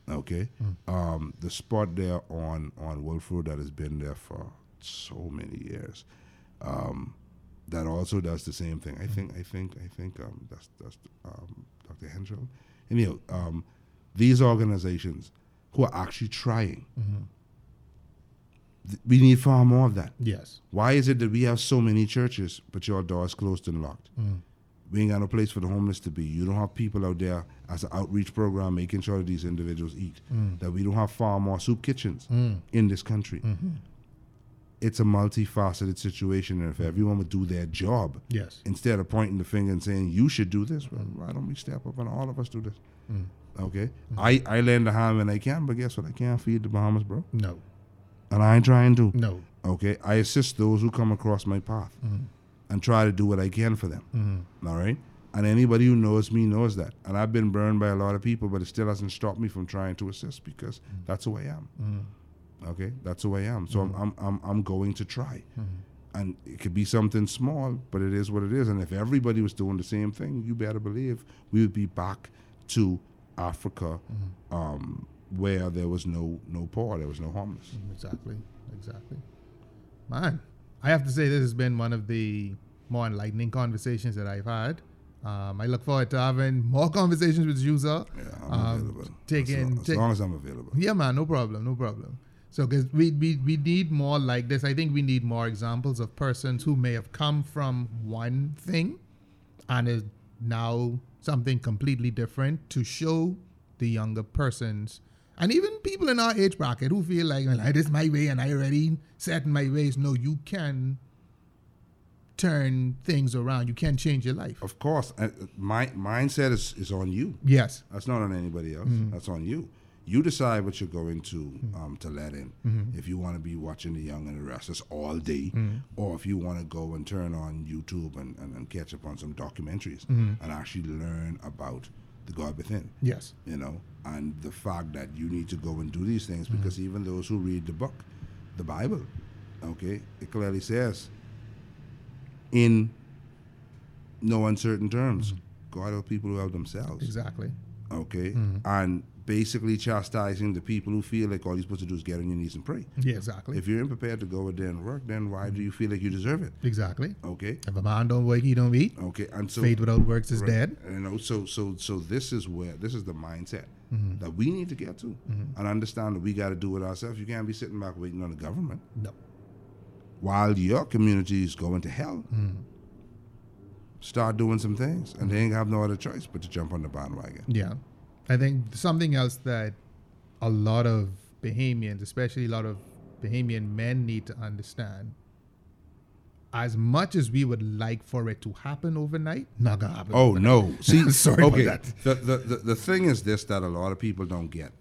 Okay, um, the spot there on on Wulff Road that has been there for so many years. Um, that also does the same thing. I think. I think. I think. Um, that's that's um, Dr. Henschel. Anyhow, um, these organizations who are actually trying. th- We need far more of that. Yes. Why is it that we have so many churches, but your doors closed and locked? We ain't got no place for the homeless to be. You don't have people out there as an outreach program making sure that these individuals eat. That we don't have far more soup kitchens in this country. It's a multifaceted situation, and if everyone would do their job Yes. instead of pointing the finger and saying you should do this, well, why don't we step up and all of us do this? Mm. Okay, mm. I I lend a hand when I can, but guess what? I can't feed the Bahamas, bro, No. and I ain't trying to. No. Okay, I assist those who come across my path mm. and try to do what I can for them. Mm-hmm. All right, and anybody who knows me knows that. And I've been burned by a lot of people, but it still hasn't stopped me from trying to assist because that's who I am. Okay, that's who I am. So I'm, I'm I'm I'm going to try. And it could be something small, but it is what it is. And if everybody was doing the same thing, you better believe we would be back to Africa, um, where there was no no poor, there was no homeless. Exactly. Exactly. Man, I have to say this has been one of the more enlightening conversations that I've had. Um, I look forward to having more conversations with you, sir. Yeah, I'm Um, available. taking- as, long, as take- long as I'm available. Yeah, man, no problem, no problem. So, because we, we we need more like this. I think we need more examples of persons who may have come from one thing and is now something completely different to show the younger persons and even people in our age bracket who feel like, well, this is my way and I already set in my ways. No, you can turn things around. You can change your life. Of course, uh, my mindset is, is on you. Yes. That's not on anybody else. Mm-hmm. That's on you. You decide what you're going to um, to let in. Mm-hmm. If you want to be watching The Young and the Restless all day, Mm-hmm. or if you want to go and turn on YouTube and, and, and catch up on some documentaries Mm-hmm. and actually learn about the God within. Yes. you know, and the fact that you need to go and do these things Mm-hmm. because even those who read the book, the Bible, okay, it clearly says in no uncertain terms, God help people who help themselves, Exactly. okay, Mm-hmm. and basically chastising the people who feel like all you're supposed to do is get on your knees and pray. Yeah, exactly. If you're unprepared to go out there and work, then why do you feel like you deserve it? exactly. Okay, If a man don't work, he don't eat. okay, and so Faith without works is Right. dead. You know, so so so this is where this is the mindset Mm-hmm. that we need to get to and understand that we got to do it ourselves. You can't be sitting back waiting on the government No. while your community is going to hell. Mm-hmm. Start doing some things, and they ain't have no other choice but to jump on the bandwagon. Yeah. I think something else that a lot of Bahamians, especially a lot of Bahamian men, need to understand. As much as we would like for it to happen overnight, not gonna happen. Oh overnight. no! See, Sorry about that. The, the the the thing is this that a lot of people don't get.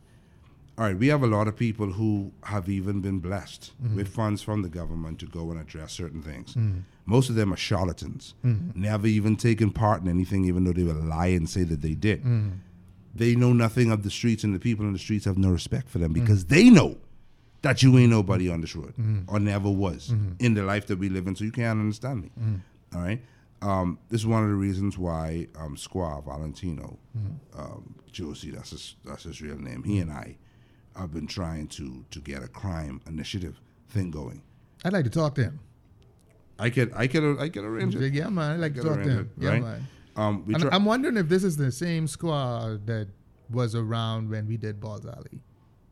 All right, we have a lot of people who have even been blessed Mm-hmm. with funds from the government to go and address certain things. Mm-hmm. Most of them are charlatans, never even taken part in anything, even though they will lie and say that they did. Mm-hmm. They know nothing of the streets, and the people in the streets have no respect for them Mm-hmm. because they know that you ain't nobody on this road Mm-hmm. or never was in the life that we live in. So you can't understand me. Mm-hmm. All right. Um, this is one of the reasons why um, Squaw Valentino, Mm-hmm. um, Josie, that's his, that's his real name. He and I I've been trying to to get a crime initiative thing going. I'd like to talk to him. I could I could I could arrange it. Yeah, man. I'd like to talk to him. it, Yeah, right? man. Um, we try, I'm wondering if this is the same squad that was around when we did Balls Alley.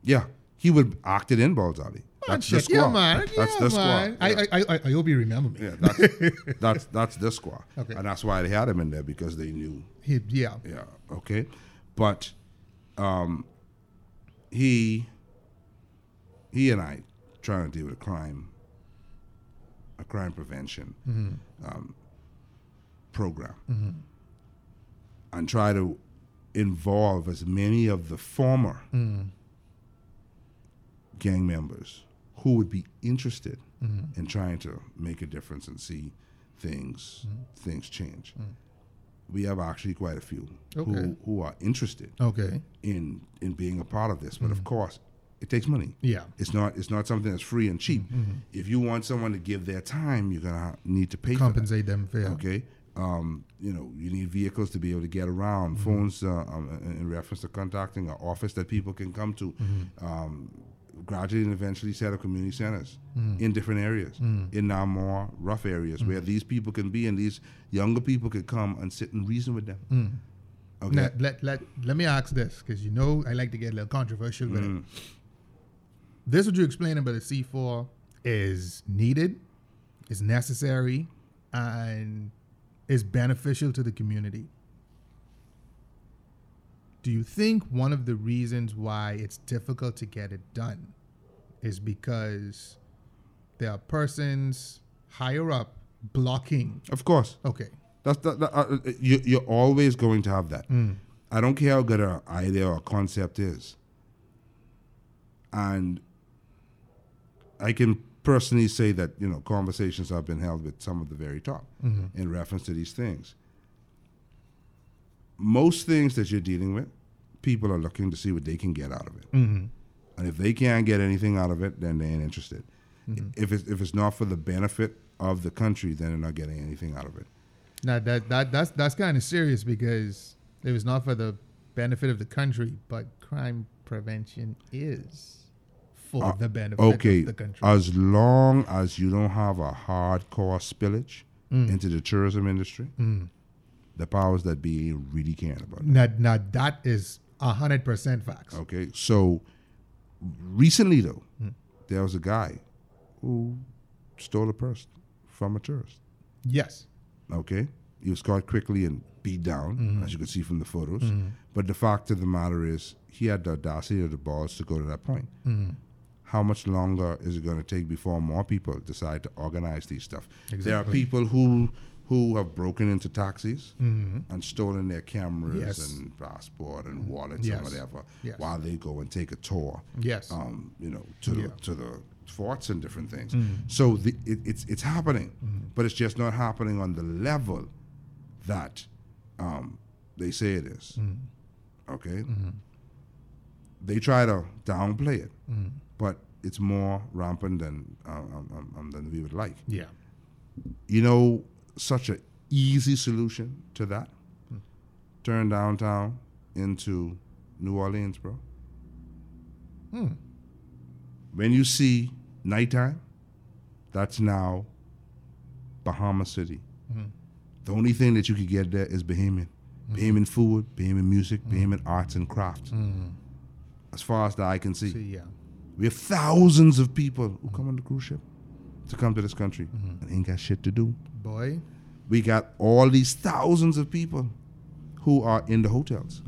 yeah, he would act it in Balls Alley. That's the shit, yeah, squad. man. That's yeah, the squad. I, Yeah. I, I, I hope you remember me. Yeah, that's that's that's the squad, Okay. and that's why they had him in there because they knew. He, yeah. Yeah, okay, but um, he he and I trying to deal with a crime, a crime prevention um, program, and try to involve as many of the former gang members who would be interested in trying to make a difference and see things things change. We have actually quite a few Okay. who, who are interested Okay. in in being a part of this, but of mm-hmm. course, it takes money. Yeah. It's not it's not something that's free and cheap. Mm-hmm. If you want someone to give their time, you're gonna need to pay for. Compensate them fair. Okay. Um, you know, you need vehicles to be able to get around, phones uh, um, in reference to contacting an office that people can come to. Um, gradually and eventually set up community centers in different areas, in our more rough areas where these people can be and these younger people can come and sit and reason with them. Okay. Now, let, let, let me ask this, because you know I like to get a little controversial with Mm. it. This, what you're explaining about the C4, is needed, is necessary, and is beneficial to the community. Do you think one of the reasons why it's difficult to get it done is because there are persons higher up blocking? Of course. Okay. That's that, that, uh, uh, you, you're always going to have that. Mm. I don't care how good an idea or concept is, and I can personally say that you know conversations have been held with some of the very top Mm-hmm. in reference to these things. Most things that you're dealing with, people are looking to see what they can get out of it, Mm-hmm. and if they can't get anything out of it, then they ain't interested. Mm-hmm. If it's if it's not for the benefit of the country, then they're not getting anything out of it. Now that that that's that's kind of serious because it was not for the benefit of the country, but crime prevention is for Uh, the benefit Okay, of the country. as long as you don't have a hardcore spillage Mm. into the tourism industry, the powers that be really care about it. now, now that is a hundred percent facts. Okay, so recently though, Mm. there was a guy who stole a purse from a tourist. Yes. Okay, he was caught quickly and beat down, Mm-hmm. as you can see from the photos. But the fact of the matter is, he had the audacity of the balls to go to that point. Mm-hmm. How much longer is it going to take before more people decide to organize these stuff? There are people who who have broken into taxis and stolen their cameras Mm-hmm. Yes. and passport and wallets Yes. and whatever Yes. while they go and take a tour Yes. um, you know, to Yeah. the to the forts and different things. Mm. So the, it, it's it's happening, Mm-hmm. but it's just not happening on the level that um, they say it is. Mm. Okay, Mm-hmm. they try to downplay it, Mm. But it's more rampant than um, um, um, than we would like. Yeah. You know, such an easy solution to that: turn downtown into New Orleans, bro. Hmm. When you see nighttime, that's now Bahama City. Mm-hmm. The only thing that you could get there is Bahamian. Bahamian food, Bahamian music, Bahamian arts and crafts. As far as the eye can see. See, yeah. We have thousands of people who come on the cruise ship to come to this country and ain't got shit to do. Boy. We got all these thousands of people who are in the hotels.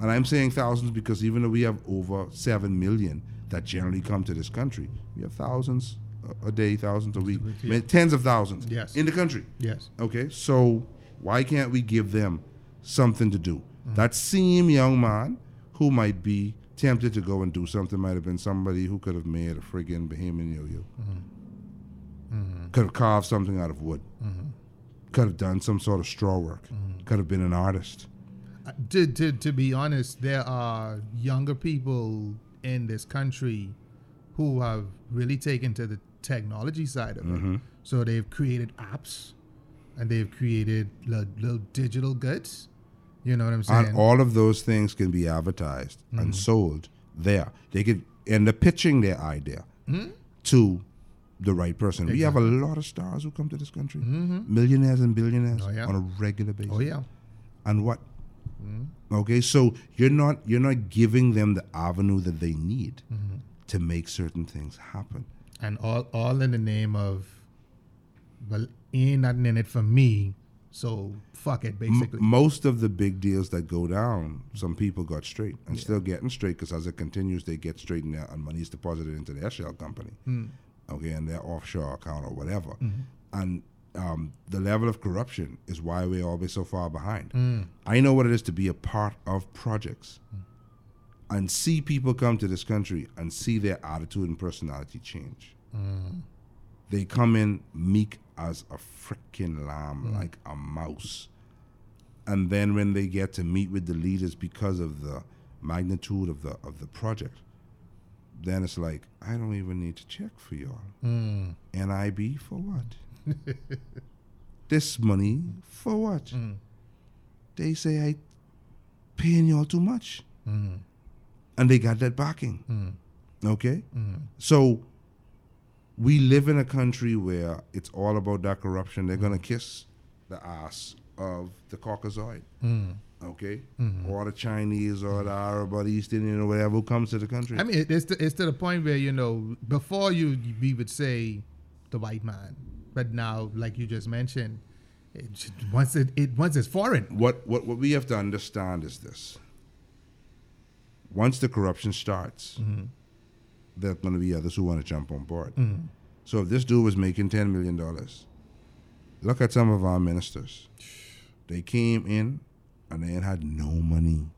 And I'm saying thousands because even though we have over 7 million that generally come to this country, we have thousands a- day, thousands a week, Yeah. I mean, tens of thousands Yes. in the country. Yes. Okay, so why can't we give them something to do? That same young man who might be tempted to go and do something might have been somebody who could have made a friggin' Bahamian yo-yo. Could have carved something out of wood. Could have done some sort of straw work. Could have been an artist. Uh, To, to, to be honest, there are younger people in this country who have really taken to the technology side of Mm-hmm. it. So they've created apps and they've created little, little digital goods. You know what I'm saying? And all of those things can be advertised and sold there. They could end up pitching their idea Hmm? to the right person. We have a lot of stars who come to this country, millionaires and billionaires Mm-hmm. Oh, yeah. on a regular basis. Oh yeah. And what? Okay, so you're not you're not giving them the avenue that they need Mm-hmm. to make certain things happen. And all all in the name of well, ain't nothing in it for me, so fuck it, M- basically. most of the big deals that go down, some people got straight and still getting straight because as it continues, they get straight in there and money is deposited into their shell company, hmm. okay, and their offshore account or whatever. Hmm. And um, the level of corruption is why we're always so far behind. Hmm. I know what it is to be a part of projects and see people come to this country and see their attitude and personality change. They come in meek as a freaking lamb, hmm. like a mouse. And then when they get to meet with the leaders because of the magnitude of the of the project, then it's like, I don't even need to check for y'all. Hmm. NIB for what? this money for what? Hmm. They say I paying y'all too much. And they got that backing. Okay? So we live in a country where it's all about that corruption. They're gonna kiss the ass of the Caucasoid. Mm. Okay? Mm-hmm. Or the Chinese or the Arab or the East Indian or whatever who comes to the country. I mean, it's to, it's to the point where you know before you we would say the white man, but now, like you just mentioned, it, j- once it, it once it's foreign, what, what what we have to understand is this. Once the corruption starts, mm-hmm. There are going to be others who want to jump on board. Mm-hmm. So if this dude was making ten million dollars, look at some of our ministers. They came in and they had no money,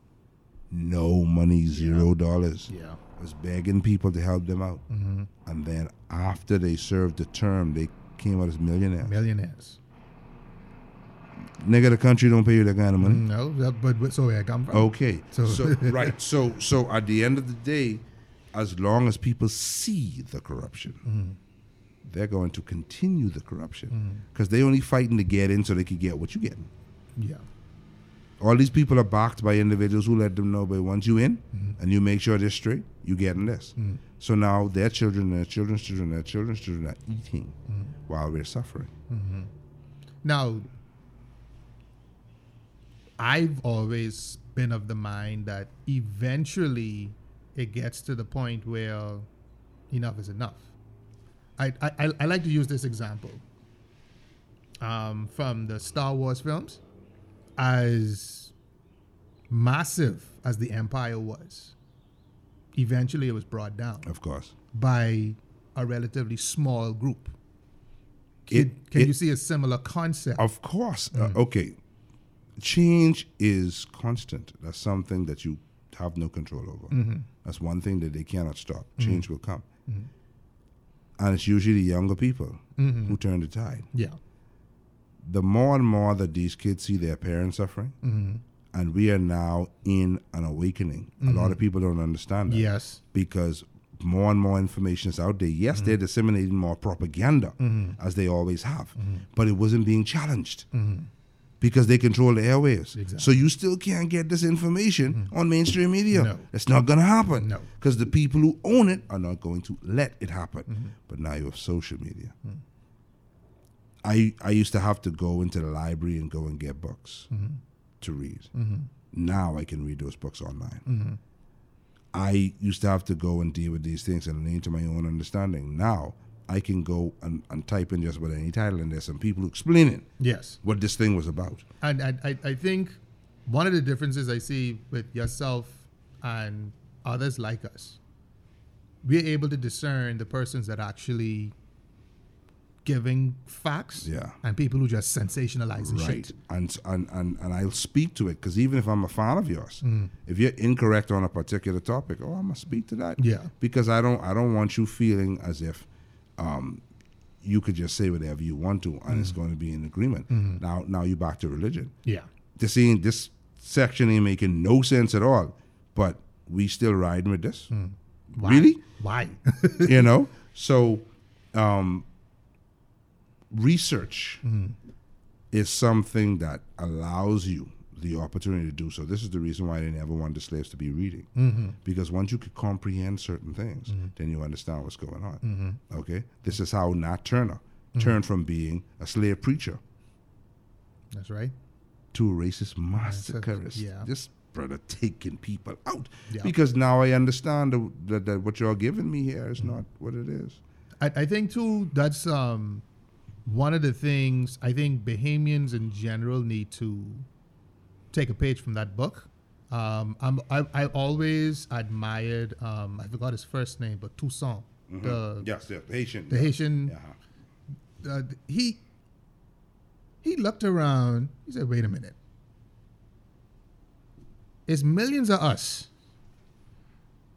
no money, zero dollars. yeah, Was begging people to help them out, mm-hmm. and then after they served the term, they came out as millionaires. millionaires. Nigga, the country don't pay you that kind of money. No, that- but, but so where I come from. Okay. So- So, right. So so at the end of the day, as long as people see the corruption, they're going to continue the corruption because they're only fighting to get in so they can get what you get. yeah, All these people are backed by individuals who let them know, but once you in and you make sure they're straight, you getting this. So now their children, their children's children, their children's children are eating while we're suffering. Now, I've always been of the mind that eventually it gets to the point where enough is enough. I, I, I- like to use this example um, from the Star Wars films. As massive as the Empire was, eventually it was brought down Of course. by a relatively small group. Can, It- can it- you see a similar concept? Of course. Uh, Mm. okay. Change is constant. That's something that you have no control over. Mm-hmm. That's one thing that they cannot stop. Mm-hmm. Change will come. Mm-hmm. And it's usually the younger people Mm-hmm. who turn the tide. Yeah. The more and more that these kids see their parents suffering, Mm-hmm. and we are now in an awakening. A lot mm-hmm. of people don't understand that Yes. because more and more information is out there. Yes, they're disseminating more propaganda as they always have, but it wasn't being challenged because they control the airwaves. Exactly. So you still can't get this information mm-hmm. on mainstream media. No. It's not going to happen. No. Because the people who own it are not going to let it happen. Mm-hmm. But now you have social media. Mm-hmm. I, I used to have to go into the library and go and get books to read. Now I can read those books online. I used to have to go and deal with these things and lean to my own understanding. Now I can go and, and type in just about any title, and there's some people explaining Yes. what this thing was about. And I, I, I think one of the differences I see with yourself and others like us, we're able to discern the persons that are actually giving facts Yeah. and people who just sensationalizing Right. shit. And, and, and, and I'll speak to it because even if I'm a fan of yours, Mm. if you're incorrect on a particular topic, oh, I'm gonna speak to that. Yeah. Because I don't I don't want you feeling as if um, you could just say whatever you want to and Mm. it's going to be in agreement. Mm-hmm. Now now you back to religion. Yeah. This ain't this section ain't making no sense at all, but we still riding with this. Mm. Why? Really? Why? you know so um, research is something that allows you the opportunity to do so. This is the reason why they never wanted the slaves to be reading, Mm-hmm. because once you could comprehend certain things, then you understand what's going on. Mm-hmm. Okay, this is how Nat Turner turned from being a slave preacher That's right. to a racist massacreist. yeah. This brother taking people out Yeah. because now I understand the- that, that what you're giving me here is not what it is. I, I think too that's um one of the things I think Bahamians in general need to take a page from that book. Um, I'm, I I always admired um, I forgot his first name, but Toussaint, the Yes, yeah, Haitian. the Haitian. Uh, he he looked around. He said, "Wait a minute. It's millions of us,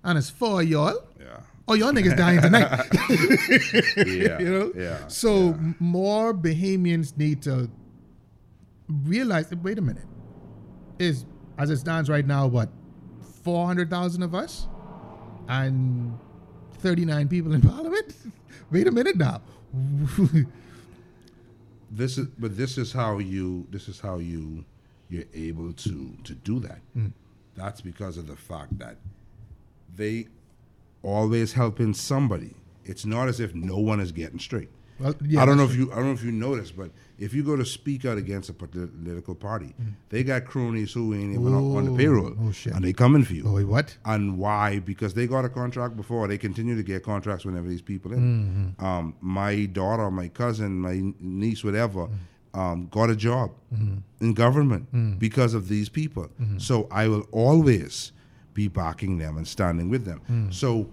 and it's four of y'all. Yeah. Oh, y'all niggas dying tonight." Yeah. you know Yeah. so yeah. more bahamians need to realize that, wait a minute is as it stands right now what 400000 of us? And 39 people in parliament? Wait a minute now. This is but this is how you this is how you you're able to to do that. Hmm. That's because of the fact that they always helping somebody. It's not as if no one is getting straight well, yeah, I don't know that's if you I don't know if you noticed, but if you go to speak out against a political party, they got cronies who ain't even on, on the payroll, oh, shit. and they coming for you. oh wait what And why? Because they got a contract before. They continue to get contracts whenever these people in. Mm-hmm. Um, my daughter, my cousin, my niece, whatever, um, got a job Mm-hmm. in government because of these people. So I will always be backing them and standing with them. Mm. So,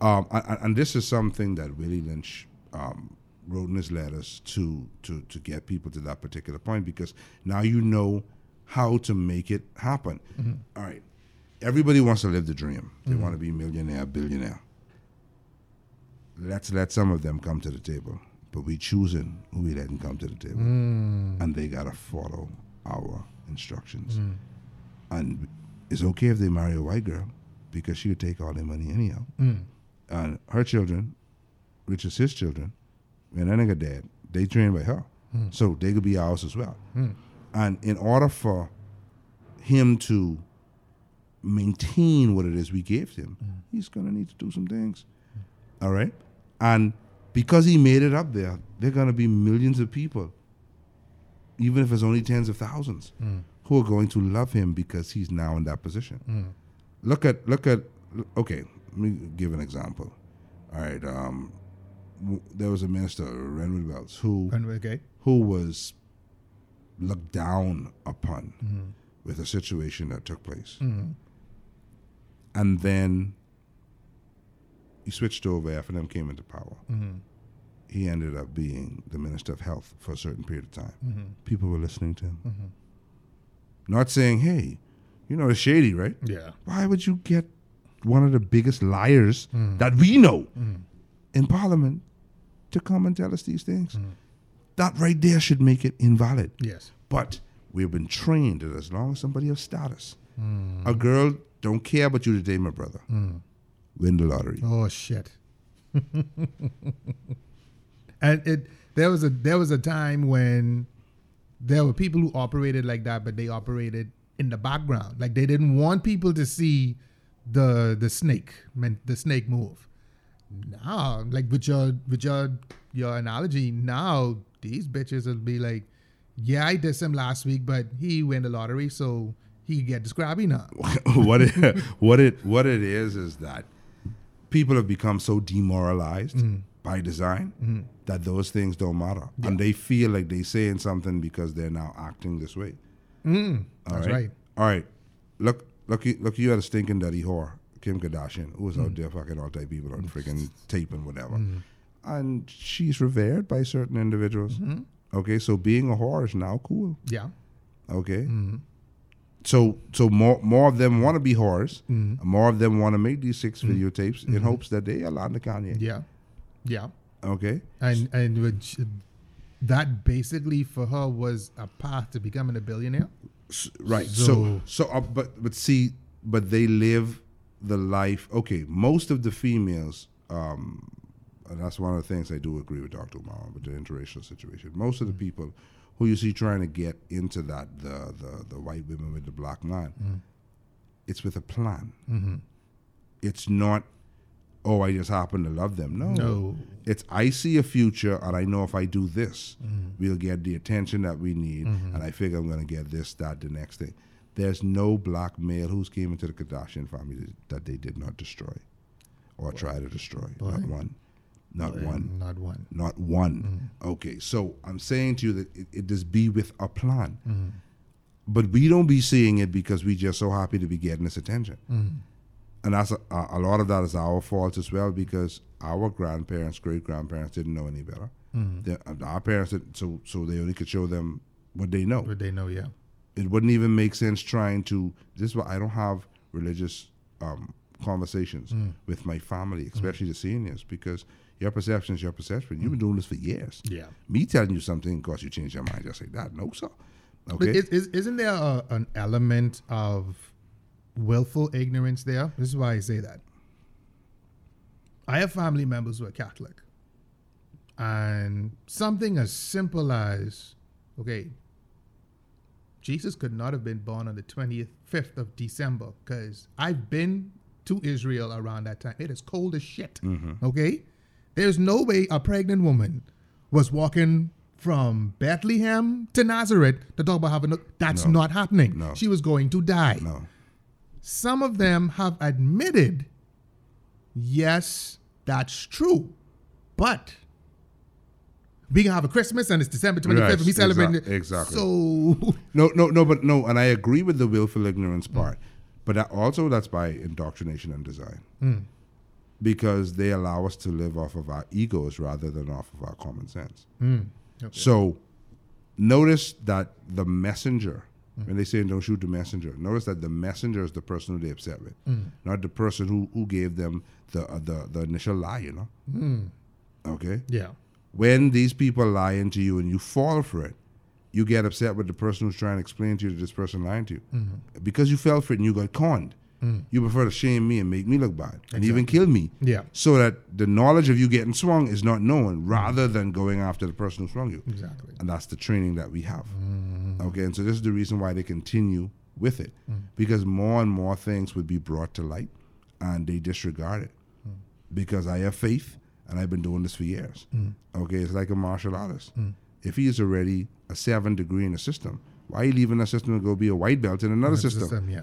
um, and, and this is something that Willie Lynch um, wrote in his letters to, to to get people to that particular point because now you know how to make it happen. Mm-hmm. All right. Everybody wants to live the dream. They mm-hmm. want to be millionaire, billionaire. Let's let some of them come to the table, but we choosing who we letting come to the table, mm. and they gotta follow our instructions. Mm. And it's okay if they marry a white girl because she'll take all their money anyhow. Mm. And her children, which is his children, when that nigga dead, they trained by her, hmm. so they could be ours as well. Hmm. And in order for him to maintain what it is we gave him, hmm. he's gonna need to do some things. All right, and because he made it up there, there are gonna be millions of people, even if it's only tens of thousands, who are going to love him because he's now in that position. Look at look at okay. Let me give an example. All right, um, there was a minister, Renward Wells, who okay who was looked down upon mm-hmm. with a situation that took place. Mm-hmm. And then he switched over after them came into power. Mm-hmm. He ended up being the Minister of Health for a certain period of time. People were listening to him. Not saying, hey, you know, it's shady, right? yeah Why would you get one of the biggest liars mm. that we know mm. in Parliament to come and tell us these things? Mm-hmm. That right there should make it invalid. yes But we've been trained that as long as somebody of status, mm. a girl don't care about you today, my brother. Mm. Win the lottery. Oh shit. and it there was a there was a time when there were people who operated like that, but they operated in the background. Like they didn't want people to see the the snake, meant the snake move. Now, like with your with your your analogy, now these bitches will be like, Yeah, I did some last week, but he win the lottery, so he can get the scrabby now. what it what it what it is is that people have become so demoralized by design that those things don't matter, and they feel like they're saying something because they're now acting this way. Mm, All that's right. All right. Look, look, you- look. You had a stinking dirty whore, Kim Kardashian, who was out mm. there fucking all type people on freaking mm. tape and whatever, mm. and she's revered by certain individuals. Mm-hmm. Okay, so being a whore is now cool. Yeah. Okay. Mm-hmm. So so more more of them want to be whores. Mm-hmm. More of them want to make these 6 videotapes in hopes that they allow the Kanye. Yeah. Yeah. Okay. and and which that basically for her was a path to becoming a billionaire. S- right. So So- so, uh, but but see, but they live the life. Okay, most of the females, um, and that's one of the things I do agree with Dr. Umar with the interracial situation. Most of the people who you see trying to get into that the the, the white women with the black man, Mm-hmm. it's with a plan. It's not. Oh, I just happen to love them. No, No. it's I see a future, and I know if I do this, we'll get the attention that we need, and I figure I'm going to get this, that, the next thing. There's no black male who's came into the Kardashian family that they did not destroy, or try to destroy. Not one, not one, Not one. not one. Okay, so I'm saying to you that it, it just be with a plan, mm. but we don't be seeing it because we just so happy to be getting this attention mm. and that's a, a a lot of that is our fault as well because our grandparents, great grandparents didn't know any better. The- uh, our parents, did, so so they only could show them what they know. But they know, yeah. It wouldn't even make sense trying to. This is why I don't have religious um, conversations with my family, especially the seniors, because your perception is your perception. You've been doing this for years. Yeah. Me telling you something, cause you change your mind just like that. No, sir. But Okay. is, is, isn't there a, an element of willful ignorance there? This is why I say that. I have family members who are Catholic. And something as simple as, okay, Jesus could not have been born on the 25th of December because I've been to Israel around that time. It is cold as shit. Mm-hmm. Okay? There's no way a pregnant woman was walking from Bethlehem to Nazareth to talk about having a. That's No. not happening. No. She was going to die. no. Some of them have admitted, yes, that's true. But we can have a Christmas and it's December 25th Right, and we celebrating it. exactly. So, No, no, no, but no, and I agree with the willful ignorance part, but that also that's by indoctrination and design, hmm. because they allow us to live off of our egos rather than off of our common sense. Hmm, so, notice that the messenger, hmm. when they say don't shoot the messenger, notice that the messenger is the person who they upset with, not the person who, who gave them the uh, the the initial lie. You know, okay yeah. When these people lie into you and you fall for it, you get upset with the person who's trying to explain to you that this person lying to you. Mm-hmm. Because you fell for it and you got conned. Mm. You prefer to shame me and make me look bad and even kill me. Yeah. So that the knowledge of you getting swung is not known rather than going after the person who swung you. Exactly. And that's the training that we have. Mm. Okay, and so this is the reason why they continue with it. Because more and more things would be brought to light and they disregard it. Because I have faith and I've been doing this for years. Mm. Okay, it's like a martial artist. Mm. If he is already a seven degree in a system, why are you leaving that system to go be a white belt in another system? system, yeah.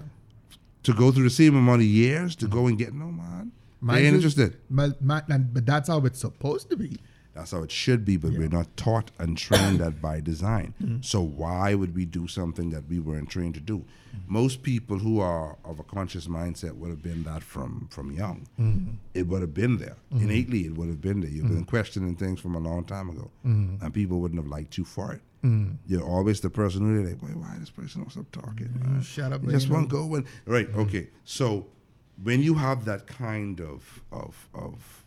To go through the same amount of years to go and get no man. Mind they ain't interested. But, my- and- but that's how it's supposed to be. That's how it should be, but we're not taught and trained that by design. Mm-hmm. So why would we do something that we weren't trained to do? Mm-hmm. Most people who are of a conscious mindset would have been that from from young. Mm-hmm. It would have been there mm-hmm. innately. It would have been there. You've been mm-hmm. questioning things from a long time ago, mm-hmm. and people wouldn't have liked you for it. You're always the person who they're like, "Wait, why this person don't stop talking? Man? Shut up, just want go and right." Okay, so when you have that kind of of of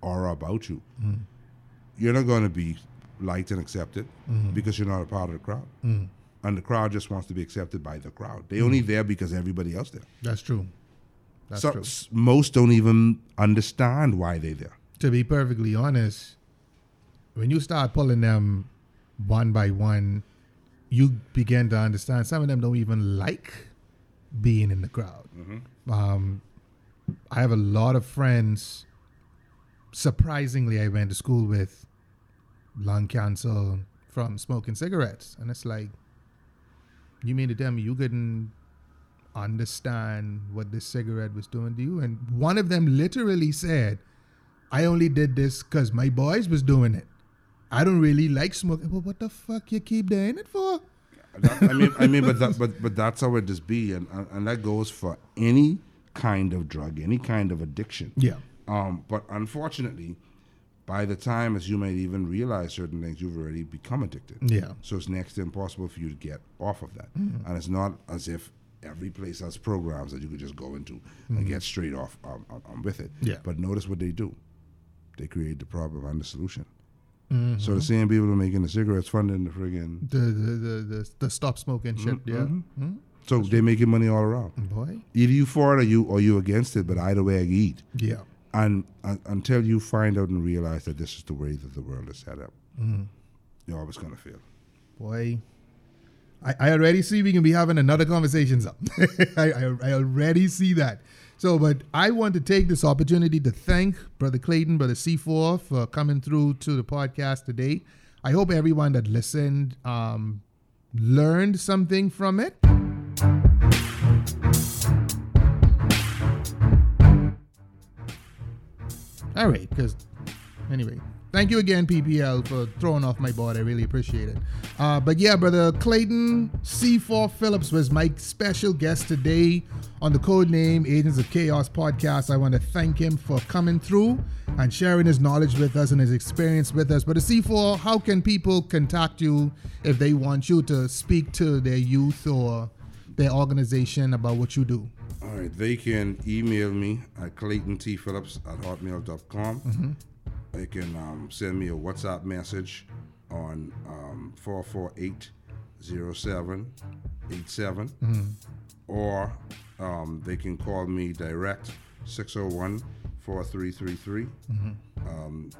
aura about you, you're not going to be liked and accepted mm-hmm. because you're not a part of the crowd. Mm-hmm. And the crowd just wants to be accepted by the crowd. They only mm-hmm. there because everybody else there. That's true. That's So, true. s- most don't even understand why they're there. To be perfectly honest, when you start pulling them one by one, you begin to understand some of them don't even like being in the crowd. Um, I have a lot of friends. Surprisingly, I went to school with lung cancer from smoking cigarettes, and it's like, you mean to tell me you couldn't understand what this cigarette was doing to you? And one of them literally said, I only did this because my boys was doing it. I don't really like smoking. Well, what the fuck you keep doing it for? That- I mean, I mean, but that, but but that's how it just be, and and and that goes for any kind of drug, any kind of addiction. Yeah. Um, but unfortunately, by the time as you might even realize certain things, you've already become addicted. Yeah. So it's next to impossible for you to get off of that. And it's not as if every place has programs that you could just go into and get straight off um, um, um, with it. Yeah. But notice what they do. They create the problem and the solution. So the same people who are making the cigarettes funding the friggin' The the the the, the stop smoking shit. Yeah. Hmm? so they're making money all around. Boy. Either you for it or you or you against it, but either way I eat. Yeah. And uh, until you find out and realize that this is the way that the world is set up, Mm-hmm. you're always gonna fail. Boy, I, I already see we can be having another conversation. Up. I, I, I already see that. So, but I want to take this opportunity to thank Brother Clayton, Brother C4 for coming through to the podcast today. I hope everyone that listened um, learned something from it. All right, because anyway, thank you again, PPL, for throwing off my board. I really appreciate it. Uh, but yeah, brother Clayton C4 Phillips was my special guest today on the code name Agents of Chaos podcast. I want to thank him for coming through and sharing his knowledge with us and his experience with us. But the C4, how can people contact you if they want you to speak to their youth or their organization about what you do? All right, they can email me at claytontphillips at hotmail.com. Mm-hmm. They can um, send me a WhatsApp message on um, 448-0787 mm-hmm. or um, they can call me direct 601 4333. Mm-hmm. Um,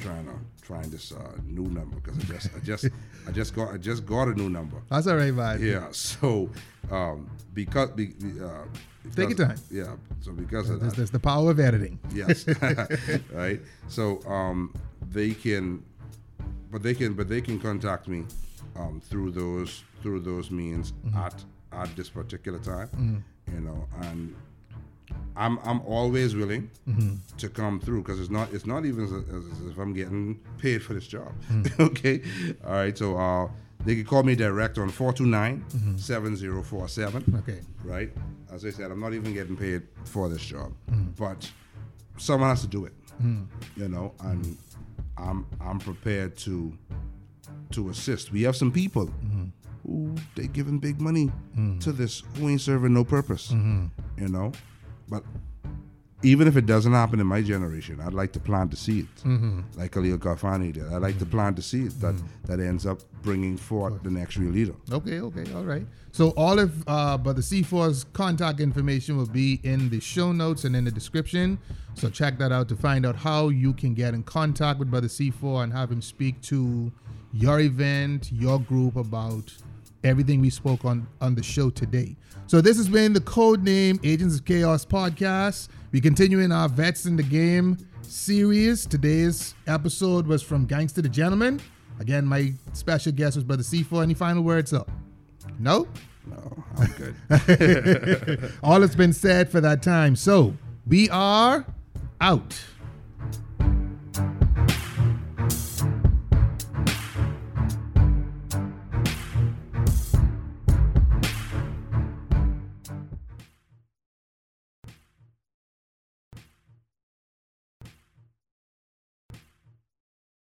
trying to find this uh, new number because I just I just I just got I just got a new number. That's all right, man. Yeah. So um, because be, uh, because, take your time. Yeah. So because of there's, that, there's the power of editing. yes. right. So um, they can, but they can but they can contact me um, through those through those means mm-hmm. at at this particular time. Mm-hmm. You know and I'm I'm always willing mm-hmm. to come through because it's not it's not even as, as, if I'm getting paid for this job. Mm-hmm. okay, all right. So uh, they can call me direct on 429-7047. Mm-hmm. Okay, right. As I said, I'm not even getting paid for this job, mm-hmm. but someone has to do it. Mm-hmm. You know, and I'm I'm prepared to to assist. We have some people mm-hmm. who they giving big money to this who ain't serving no purpose. You know but even if it doesn't happen in my generation, I'd like to plant the seed, mm-hmm. like Khalil Kafani did. I'd like to plant the seed that, mm-hmm. that ends up bringing forth the next real leader. Okay, okay, all right. So all of uh, Brother C4's contact information will be in the show notes and in the description. So check that out to find out how you can get in contact with Brother C4 and have him speak to your event, your group about everything we spoke on on the show today. So this has been the code name Agents of Chaos podcast. We continue in our Vets in the Game series. Today's episode was from Gangster the Gentleman. Again, my special guest was Brother C4. Any final words up? No? No, I'm good. All has been said for that time. So we are out.